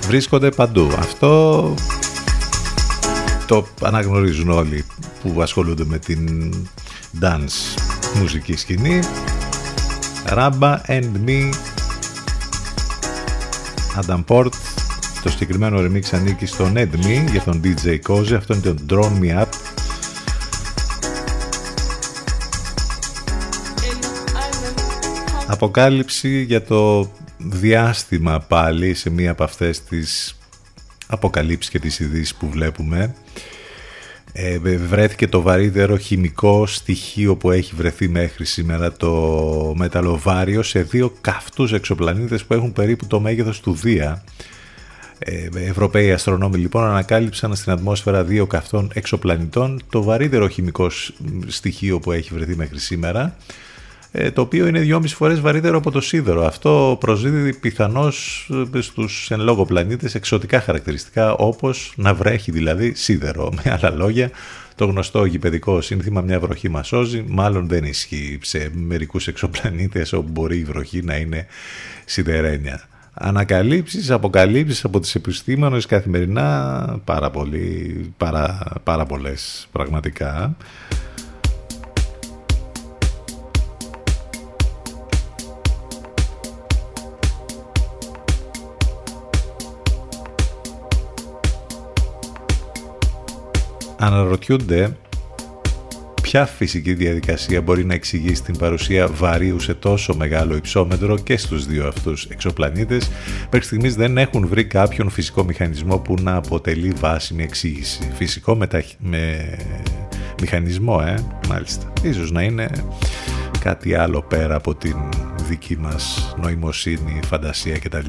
βρίσκονται παντού. Αυτό το αναγνωρίζουν όλοι που ασχολούνται με την dance μουσική σκηνή. Rabba and Me Adam Port. Το συγκεκριμένο remix ανήκει στο Me για τον DJ Koze αυτό είναι το Drone Me Up Αποκάλυψη για το διάστημα πάλι σε μία από αυτές τις αποκαλύψεις και τις ειδήσεις που βλέπουμε. Ε, βρέθηκε το βαρύτερο χημικό στοιχείο που έχει βρεθεί μέχρι σήμερα το μεταλλοβάριο σε δύο καυτούς εξωπλανήτες που έχουν περίπου το μέγεθος του Δία. Ε, Ευρωπαίοι αστρονόμοι λοιπόν ανακάλυψαν στην ατμόσφαιρα δύο καυτών εξωπλανητών το βαρύτερο χημικό στοιχείο που έχει βρεθεί μέχρι σήμερα ε, το οποίο είναι δυόμιση φορές βαρύτερο από το σίδερο. Αυτό προσδίδει πιθανώς ε, στους εν λόγω πλανήτες εξωτικά χαρακτηριστικά όπως να βρέχει δηλαδή σίδερο. Με άλλα λόγια, το γνωστό γηπαιδικό σύνθημα «Μια βροχή μας σώζει» μάλλον δεν ισχύει σε μερικούς εξωπλανήτες όπου μπορεί η βροχή να είναι σιδερένια. Ανακαλύψεις, αποκαλύψεις από τις επιστήμονες καθημερινά πάρα, πολύ, πάρα, πάρα πολλές πραγματικά. Αναρωτιούνται ποια φυσική διαδικασία μπορεί να εξηγήσει την παρουσία βαρύου σε τόσο μεγάλο υψόμετρο και στους δύο αυτούς εξωπλανήτες. Μέχρι στιγμής δεν έχουν βρει κάποιον φυσικό μηχανισμό που να αποτελεί βάσιμη εξήγηση. Φυσικό μετα... με μηχανισμό, ε, μάλιστα. Ίσως να είναι κάτι άλλο πέρα από την δική μας νοημοσύνη, φαντασία κτλ.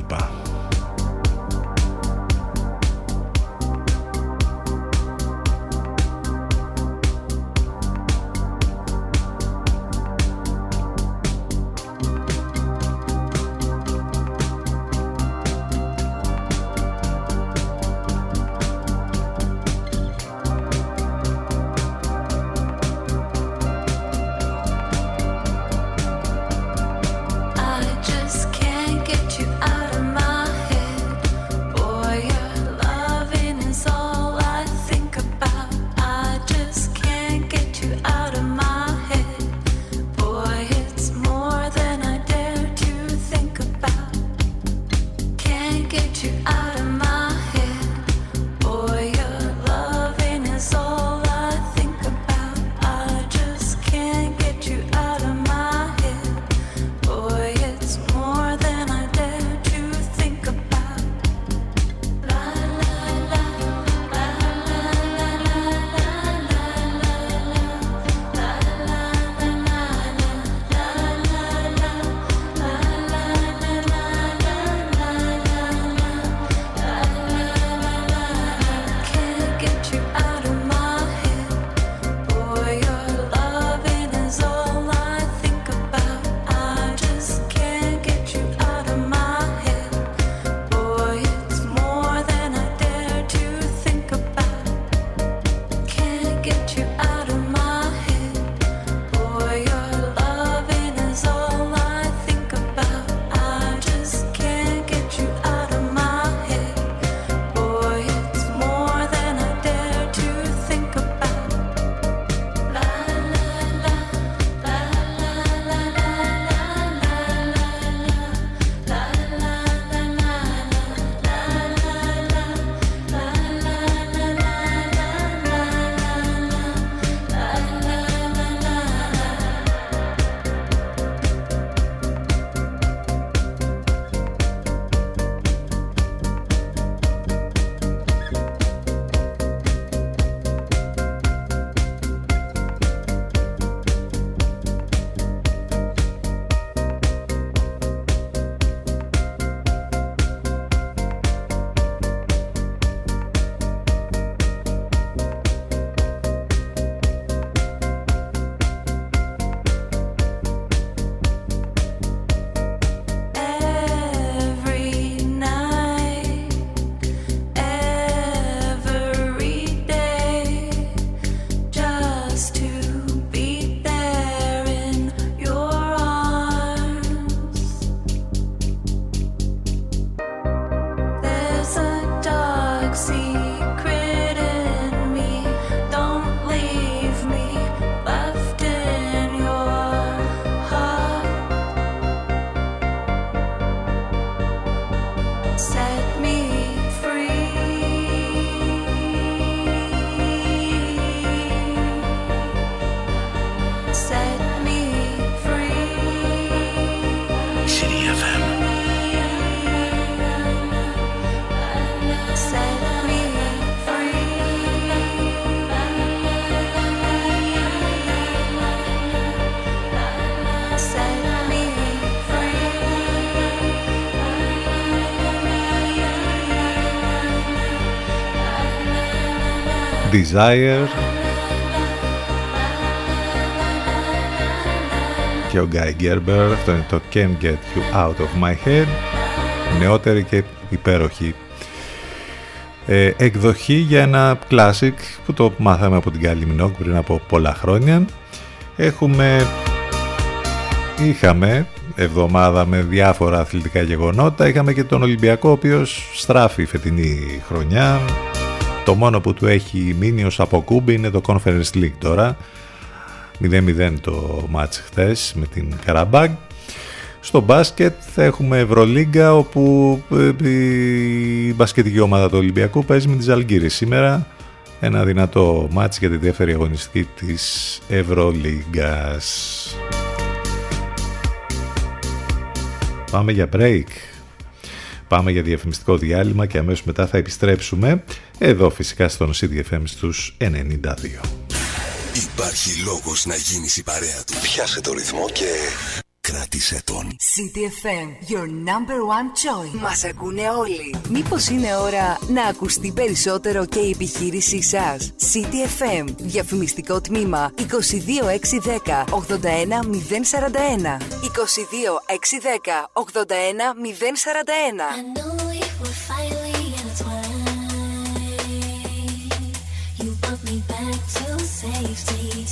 Desire και ο Guy Gerber. Αυτό είναι το Can't Get You Out of My Head. Νεότερη και υπέροχη. Ε, εκδοχή για ένα classic που το μάθαμε από την Κάλλη Μινόκ πριν από πολλά χρόνια. Έχουμε είχαμε εβδομάδα με διάφορα αθλητικά γεγονότα. Είχαμε και τον Ολυμπιακό ο οποίος στράφει φετινή χρονιά το μόνο που του έχει μείνει ως αποκούμπη είναι το Conference League τώρα 0-0 το μάτς χθες με την Καραμπάγκ στο μπάσκετ θα έχουμε Ευρωλίγκα όπου ε, η μπασκετική ομάδα του Ολυμπιακού παίζει με τη Ζαλγκύρη σήμερα. Ένα δυνατό μάτς για τη δεύτερη αγωνιστική της Ευρωλίγκας. Πάμε για break. Πάμε για διαφημιστικό διάλειμμα και αμέσως μετά θα επιστρέψουμε εδώ φυσικά στον CDFM στους 92.
Υπάρχει λόγος να γίνεις η παρέα του. Πιάσε το ρυθμό και κράτησε τον.
CTFM, your number one choice. Μας ακούνε όλοι. Μήπως είναι ώρα να ακουστεί περισσότερο και η επιχείρησή σας; CTFM, διαφημιστικό τμήμα 22610 81041. 22610 81041. 041.
safety.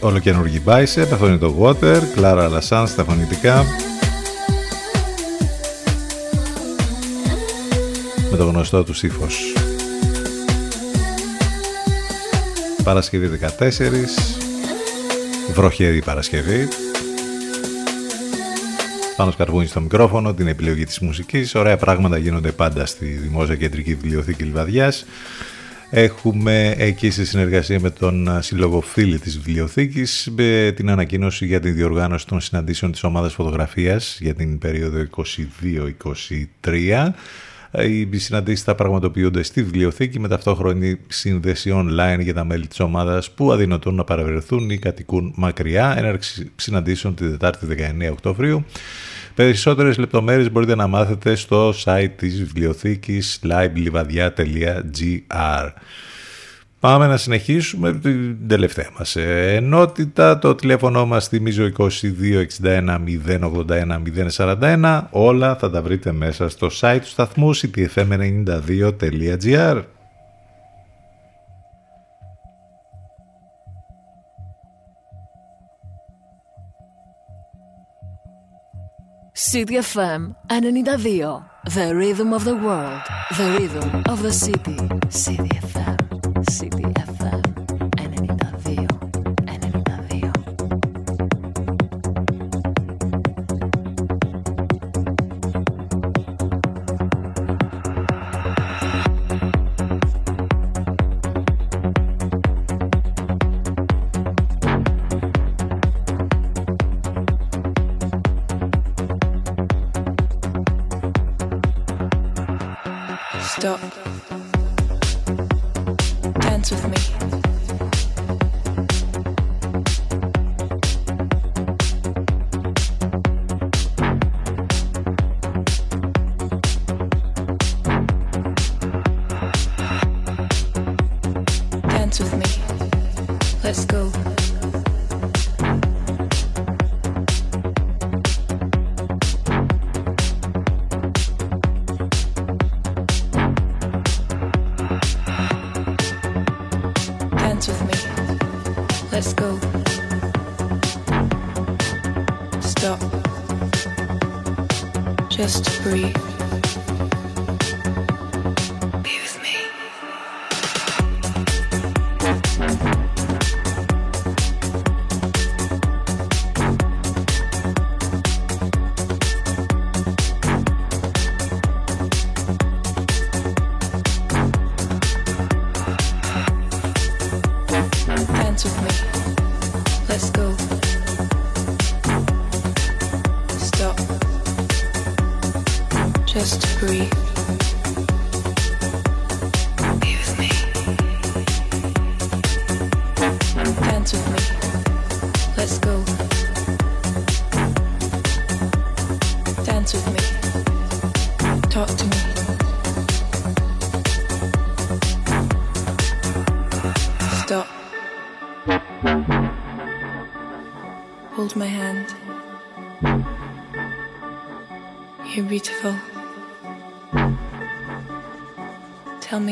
Ολοκένουργη Bicep, αυτό είναι το Water, Clara Lassan στα φωνητικά. Με το γνωστό του ύφος. Παρασκευή 14, βροχερή Παρασκευή. Πάνω σκαρβούνι στο μικρόφωνο, την επιλογή της μουσικής. Ωραία πράγματα γίνονται πάντα στη Δημόσια Κεντρική Βιβλιοθήκη Λιβαδιάς. Έχουμε εκεί στη συνεργασία με τον Σύλλογο Φίλη της Βιβλιοθήκης την ανακοίνωση για την διοργάνωση των συναντήσεων της ομάδας φωτογραφίας για την περίοδο 22-23. Οι συναντήσεις θα πραγματοποιούνται στη βιβλιοθήκη με ταυτόχρονη σύνδεση online για τα μέλη της ομάδας που αδυνατούν να παραβρεθούν ή κατοικούν μακριά. Έναρξη συναντήσεων τη Δετάρτη 19 Οκτωβρίου. Περισσότερες λεπτομέρειες μπορείτε να μάθετε στο site της βιβλιοθήκης livelivadιά.gr Πάμε να συνεχίσουμε την τελευταία μας ενότητα. Το τηλέφωνο μας θυμίζω 2261 081 041. Όλα θα τα βρείτε μέσα στο site του σταθμού ctfm92.gr.
CDFM 92. The rhythm of the world. The rhythm of the city. CDFM. CDFM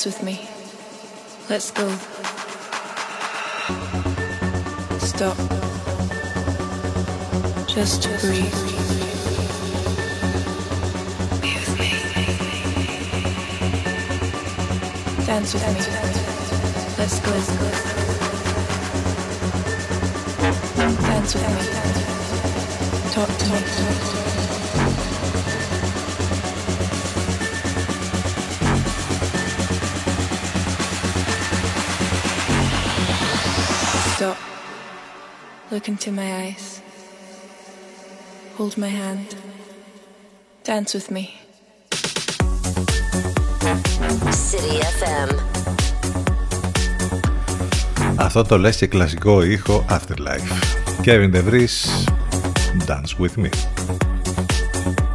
Dance with me. Let's go. Stop. Just to breathe. With me. Dance with me. Let's go. Dance with me. Talk to me. Look into my eyes. Hold my hand. Dance with me.
City FM.
Αυτό το λες και κλασικό ήχο Afterlife. Kevin De Vries, Dance With Me.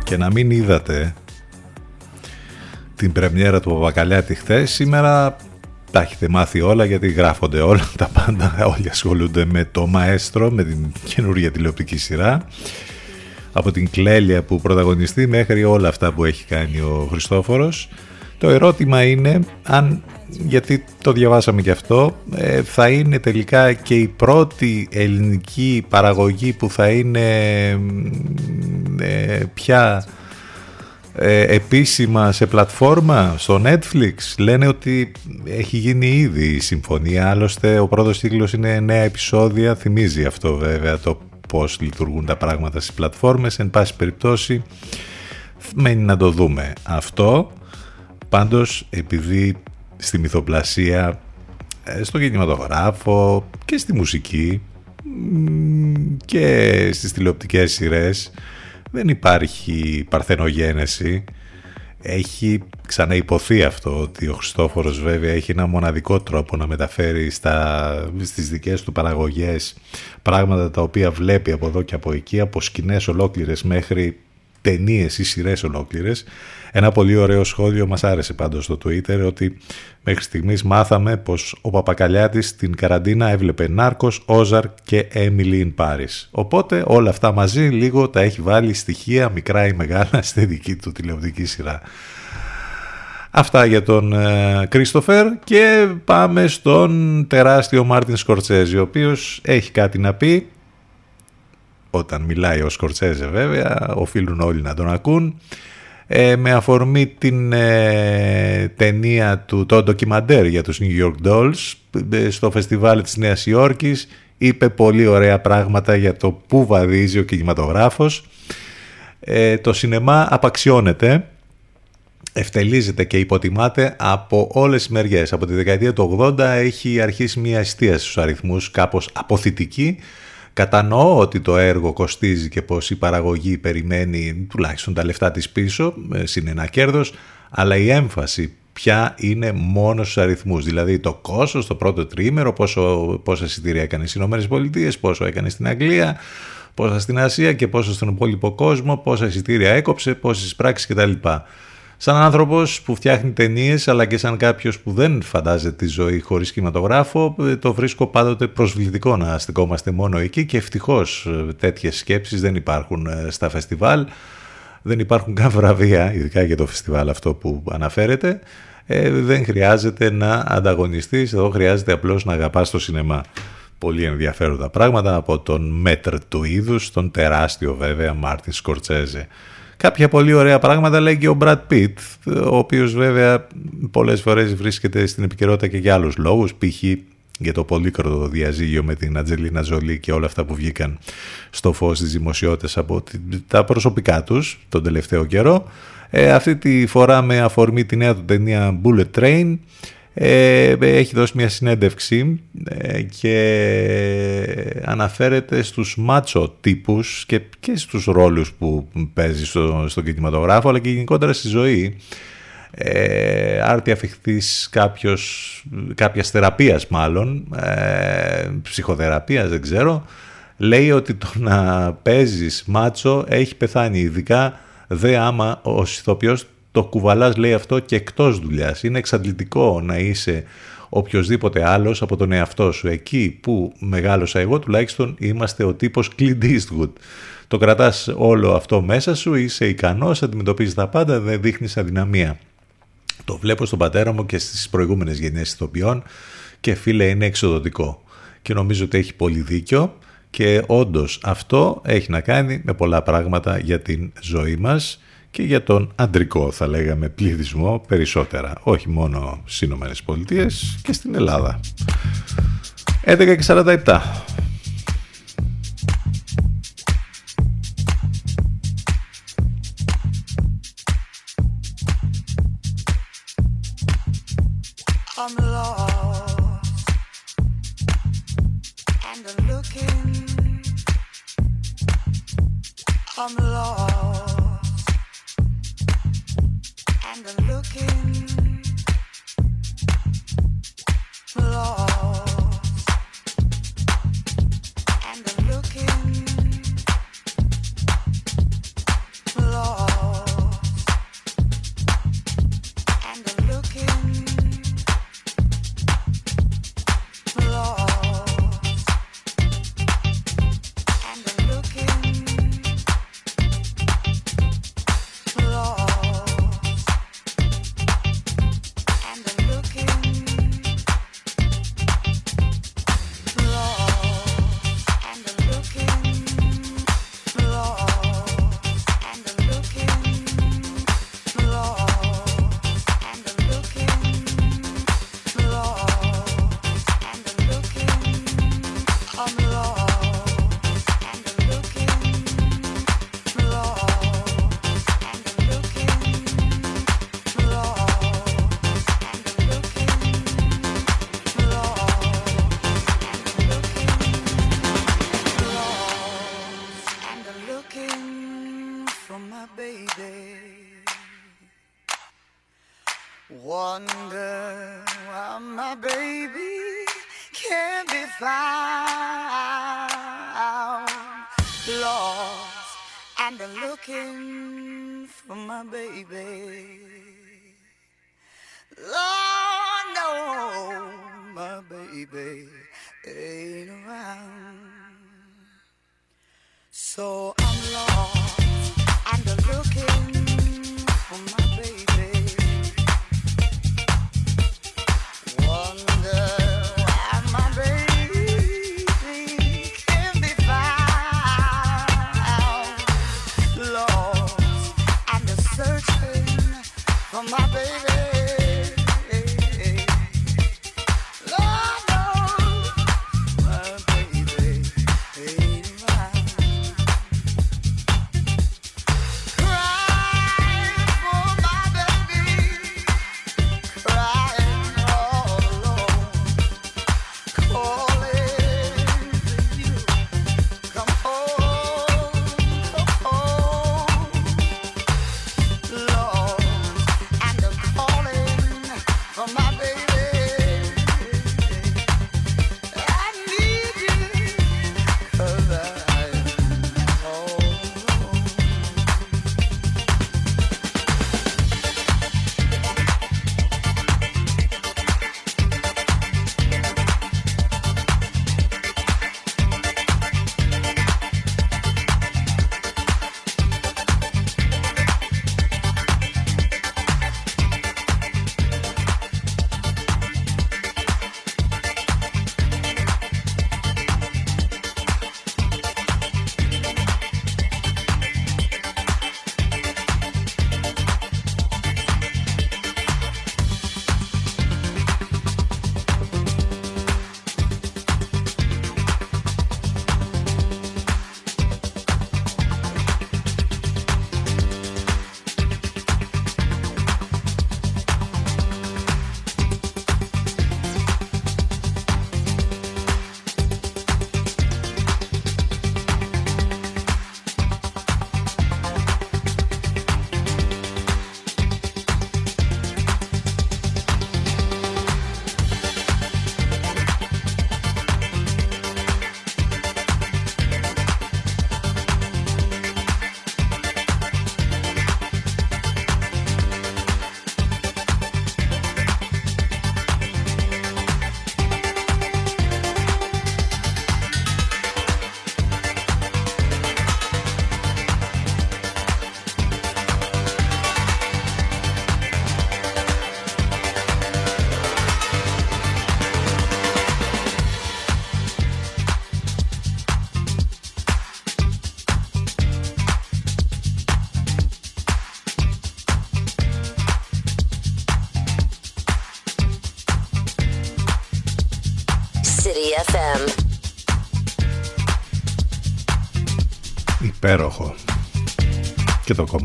Και να μην είδατε την πρεμιέρα του Παπακαλιάτη χθες, σήμερα τα έχετε μάθει όλα γιατί γράφονται όλα τα πάντα. Όλοι ασχολούνται με το μαέστρο, με την καινούργια τηλεοπτική σειρά. Από την κλέλια που πρωταγωνιστεί μέχρι όλα αυτά που έχει κάνει ο Χριστόφορος. Το ερώτημα είναι αν, γιατί το διαβάσαμε και αυτό, ε, θα είναι τελικά και η πρώτη ελληνική παραγωγή που θα είναι ε, πια ε, επίσημα σε πλατφόρμα στο Netflix λένε ότι έχει γίνει ήδη η συμφωνία. Άλλωστε ο πρώτος κύκλος είναι νέα επεισόδια θυμίζει αυτό βέβαια το πως λειτουργούν τα πράγματα στις πλατφόρμες. Εν πάση περιπτώσει μένει να το δούμε αυτό. Πάντως επειδή στη μυθοπλασία ε, στο κινηματογράφο και στη μουσική και στις τηλεοπτικές σειρές δεν υπάρχει παρθενογένεση. Έχει ξαναυποθεί αυτό ότι ο Χριστόφορος βέβαια έχει ένα μοναδικό τρόπο να μεταφέρει στα, στις δικές του παραγωγές πράγματα τα οποία βλέπει από εδώ και από εκεί, από σκηνές ολόκληρες μέχρι ταινίες ή σειρές ολόκληρες. Ένα πολύ ωραίο σχόλιο μας άρεσε πάντως στο Twitter ότι μέχρι στιγμής μάθαμε πως ο Παπακαλιάτης στην καραντίνα έβλεπε Νάρκος, Όζαρ και Emily in Paris. Οπότε όλα αυτά μαζί λίγο τα έχει βάλει στοιχεία μικρά ή μεγάλα στη δική του τηλεοπτική σειρά. Αυτά για τον Κρίστοφερ και πάμε στον τεράστιο Μάρτιν Σκορτσέζη ο οποίος έχει κάτι να πει όταν μιλάει ο Σκορτσέζε βέβαια, οφείλουν όλοι να τον ακούν. Ε, με αφορμή την ε, ταινία του, το ντοκιμαντέρ για τους New York Dolls ε, στο φεστιβάλ της Νέας Υόρκης είπε πολύ ωραία πράγματα για το πού βαδίζει ο κινηματογράφος. Ε, το σινεμά απαξιώνεται, ευτελίζεται και υποτιμάται από όλες τις μεριές. Από τη δεκαετία του 80 έχει αρχίσει μια εστίαση στους αριθμούς κάπως αποθητική Κατανοώ ότι το έργο κοστίζει και πως η παραγωγή περιμένει τουλάχιστον τα λεφτά της πίσω, ε, συν ένα κέρδος, αλλά η έμφαση πια είναι μόνο στους αριθμούς. Δηλαδή το κόστος, το πρώτο τρίμερο, πόσο, πόσα εισιτήρια έκανε στις ΗΠΑ, πόσο έκανε στην Αγγλία, πόσα στην Ασία και πόσο στον υπόλοιπο κόσμο, πόσα εισιτήρια έκοψε, πόσες πράξεις κτλ. Σαν άνθρωπος που φτιάχνει ταινίες, αλλά και σαν κάποιος που δεν φαντάζεται τη ζωή χωρίς κινηματογράφο, ε, το βρίσκω πάντοτε προσβλητικό να αστικόμαστε μόνο εκεί και ευτυχώς ε, τέτοιες σκέψεις δεν υπάρχουν ε, στα φεστιβάλ. Δεν υπάρχουν καν βραβεία, ειδικά για το φεστιβάλ αυτό που αναφέρεται. δεν χρειάζεται να ανταγωνιστείς, εδώ χρειάζεται απλώς να αγαπάς το σινεμά. Πολύ ενδιαφέροντα πράγματα από τον μέτρ του είδους, τον τεράστιο βέβαια Μάρτιν Σκορτσέζε. Κάποια πολύ ωραία πράγματα λέει και ο Brad Pitt, ο οποίος βέβαια πολλές φορές βρίσκεται στην επικαιρότητα και για άλλους λόγους, π.χ. για το πολύκροτο διαζύγιο με την Ατζελίνα Ζολή και όλα αυτά που βγήκαν στο φως της δημοσιότητας από τα προσωπικά τους τον τελευταίο καιρό. Ε, αυτή τη φορά με αφορμή τη νέα του ταινία Bullet Train ε, έχει δώσει μια συνέντευξη ε, και αναφέρεται στους μάτσο τύπους και, και στους ρόλους που παίζει στο, στον κινηματογράφο αλλά και γενικότερα στη ζωή. Ε, άρτη αφιχθής κάποιος, κάποιας θεραπείας μάλλον, ε, ψυχοθεραπείας δεν ξέρω, λέει ότι το να παίζεις μάτσο έχει πεθάνει, ειδικά δε άμα ο ηθοποιός το κουβαλάς λέει αυτό και εκτός δουλειάς. Είναι εξαντλητικό να είσαι οποιοδήποτε άλλος από τον εαυτό σου. Εκεί που μεγάλωσα εγώ τουλάχιστον είμαστε ο τύπος Clint Eastwood. Το κρατάς όλο αυτό μέσα σου, είσαι ικανός, αντιμετωπίζεις τα πάντα, δεν δείχνεις αδυναμία. Το βλέπω στον πατέρα μου και στις προηγούμενες γενιές ηθοποιών και φίλε είναι εξοδοτικό. Και νομίζω ότι έχει πολύ δίκιο και όντως αυτό έχει να κάνει με πολλά πράγματα για την ζωή μας και για τον αντρικό θα λέγαμε πληθυσμό περισσότερα. Όχι μόνο στις Ηνωμένες Πολιτείες και στην Ελλάδα. 11 και 47.
I'm lost and I'm looking. I'm lost remember looking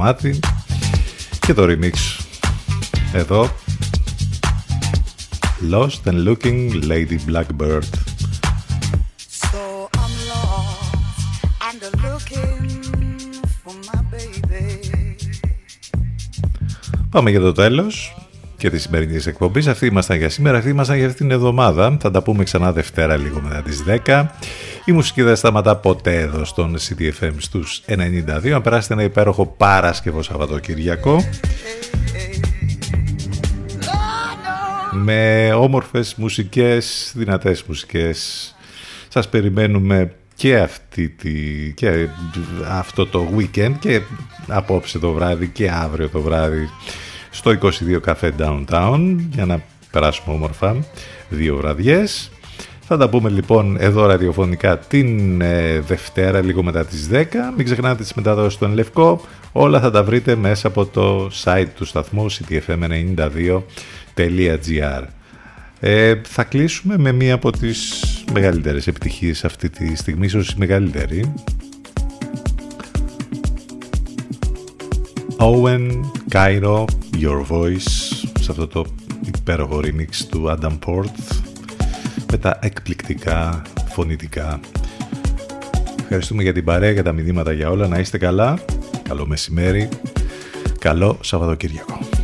κομμάτι και το remix. Εδώ. Lost and Looking Lady Blackbird.
So I'm lost and looking for my baby.
Πάμε για το τέλος και τη σημερινή εκπομπής. Αυτοί ήμασταν για σήμερα, αυτοί ήμασταν για αυτήν την εβδομάδα. Θα τα πούμε ξανά Δευτέρα λίγο μετά τις 10. Η μουσική δεν σταματά ποτέ εδώ στον CDFM στους 92. Αν περάσετε ένα υπέροχο Παρασκευό Σαββατοκυριακό. Με όμορφες μουσικές, δυνατές μουσικές. Σας περιμένουμε και, αυτή τη, και αυτό το weekend και απόψε το βράδυ και αύριο το βράδυ στο 22 Café Downtown για να περάσουμε όμορφα δύο βραδιές. Θα τα πούμε λοιπόν εδώ ραδιοφωνικά την ε, Δευτέρα λίγο μετά τις 10. Μην ξεχνάτε τις μεταδόσεις στον Λευκό. Όλα θα τα βρείτε μέσα από το site του σταθμού ctfm92.gr ε, Θα κλείσουμε με μία από τις μεγαλύτερες επιτυχίες αυτή τη στιγμή, ίσως η μεγαλύτερη. Owen, Cairo, Your Voice σε αυτό το υπέροχο remix του Adam Port με τα εκπληκτικά φωνητικά. Ευχαριστούμε για την παρέα, για τα μηνύματα, για όλα. Να είστε καλά. Καλό μεσημέρι. Καλό Σαββατοκύριακο.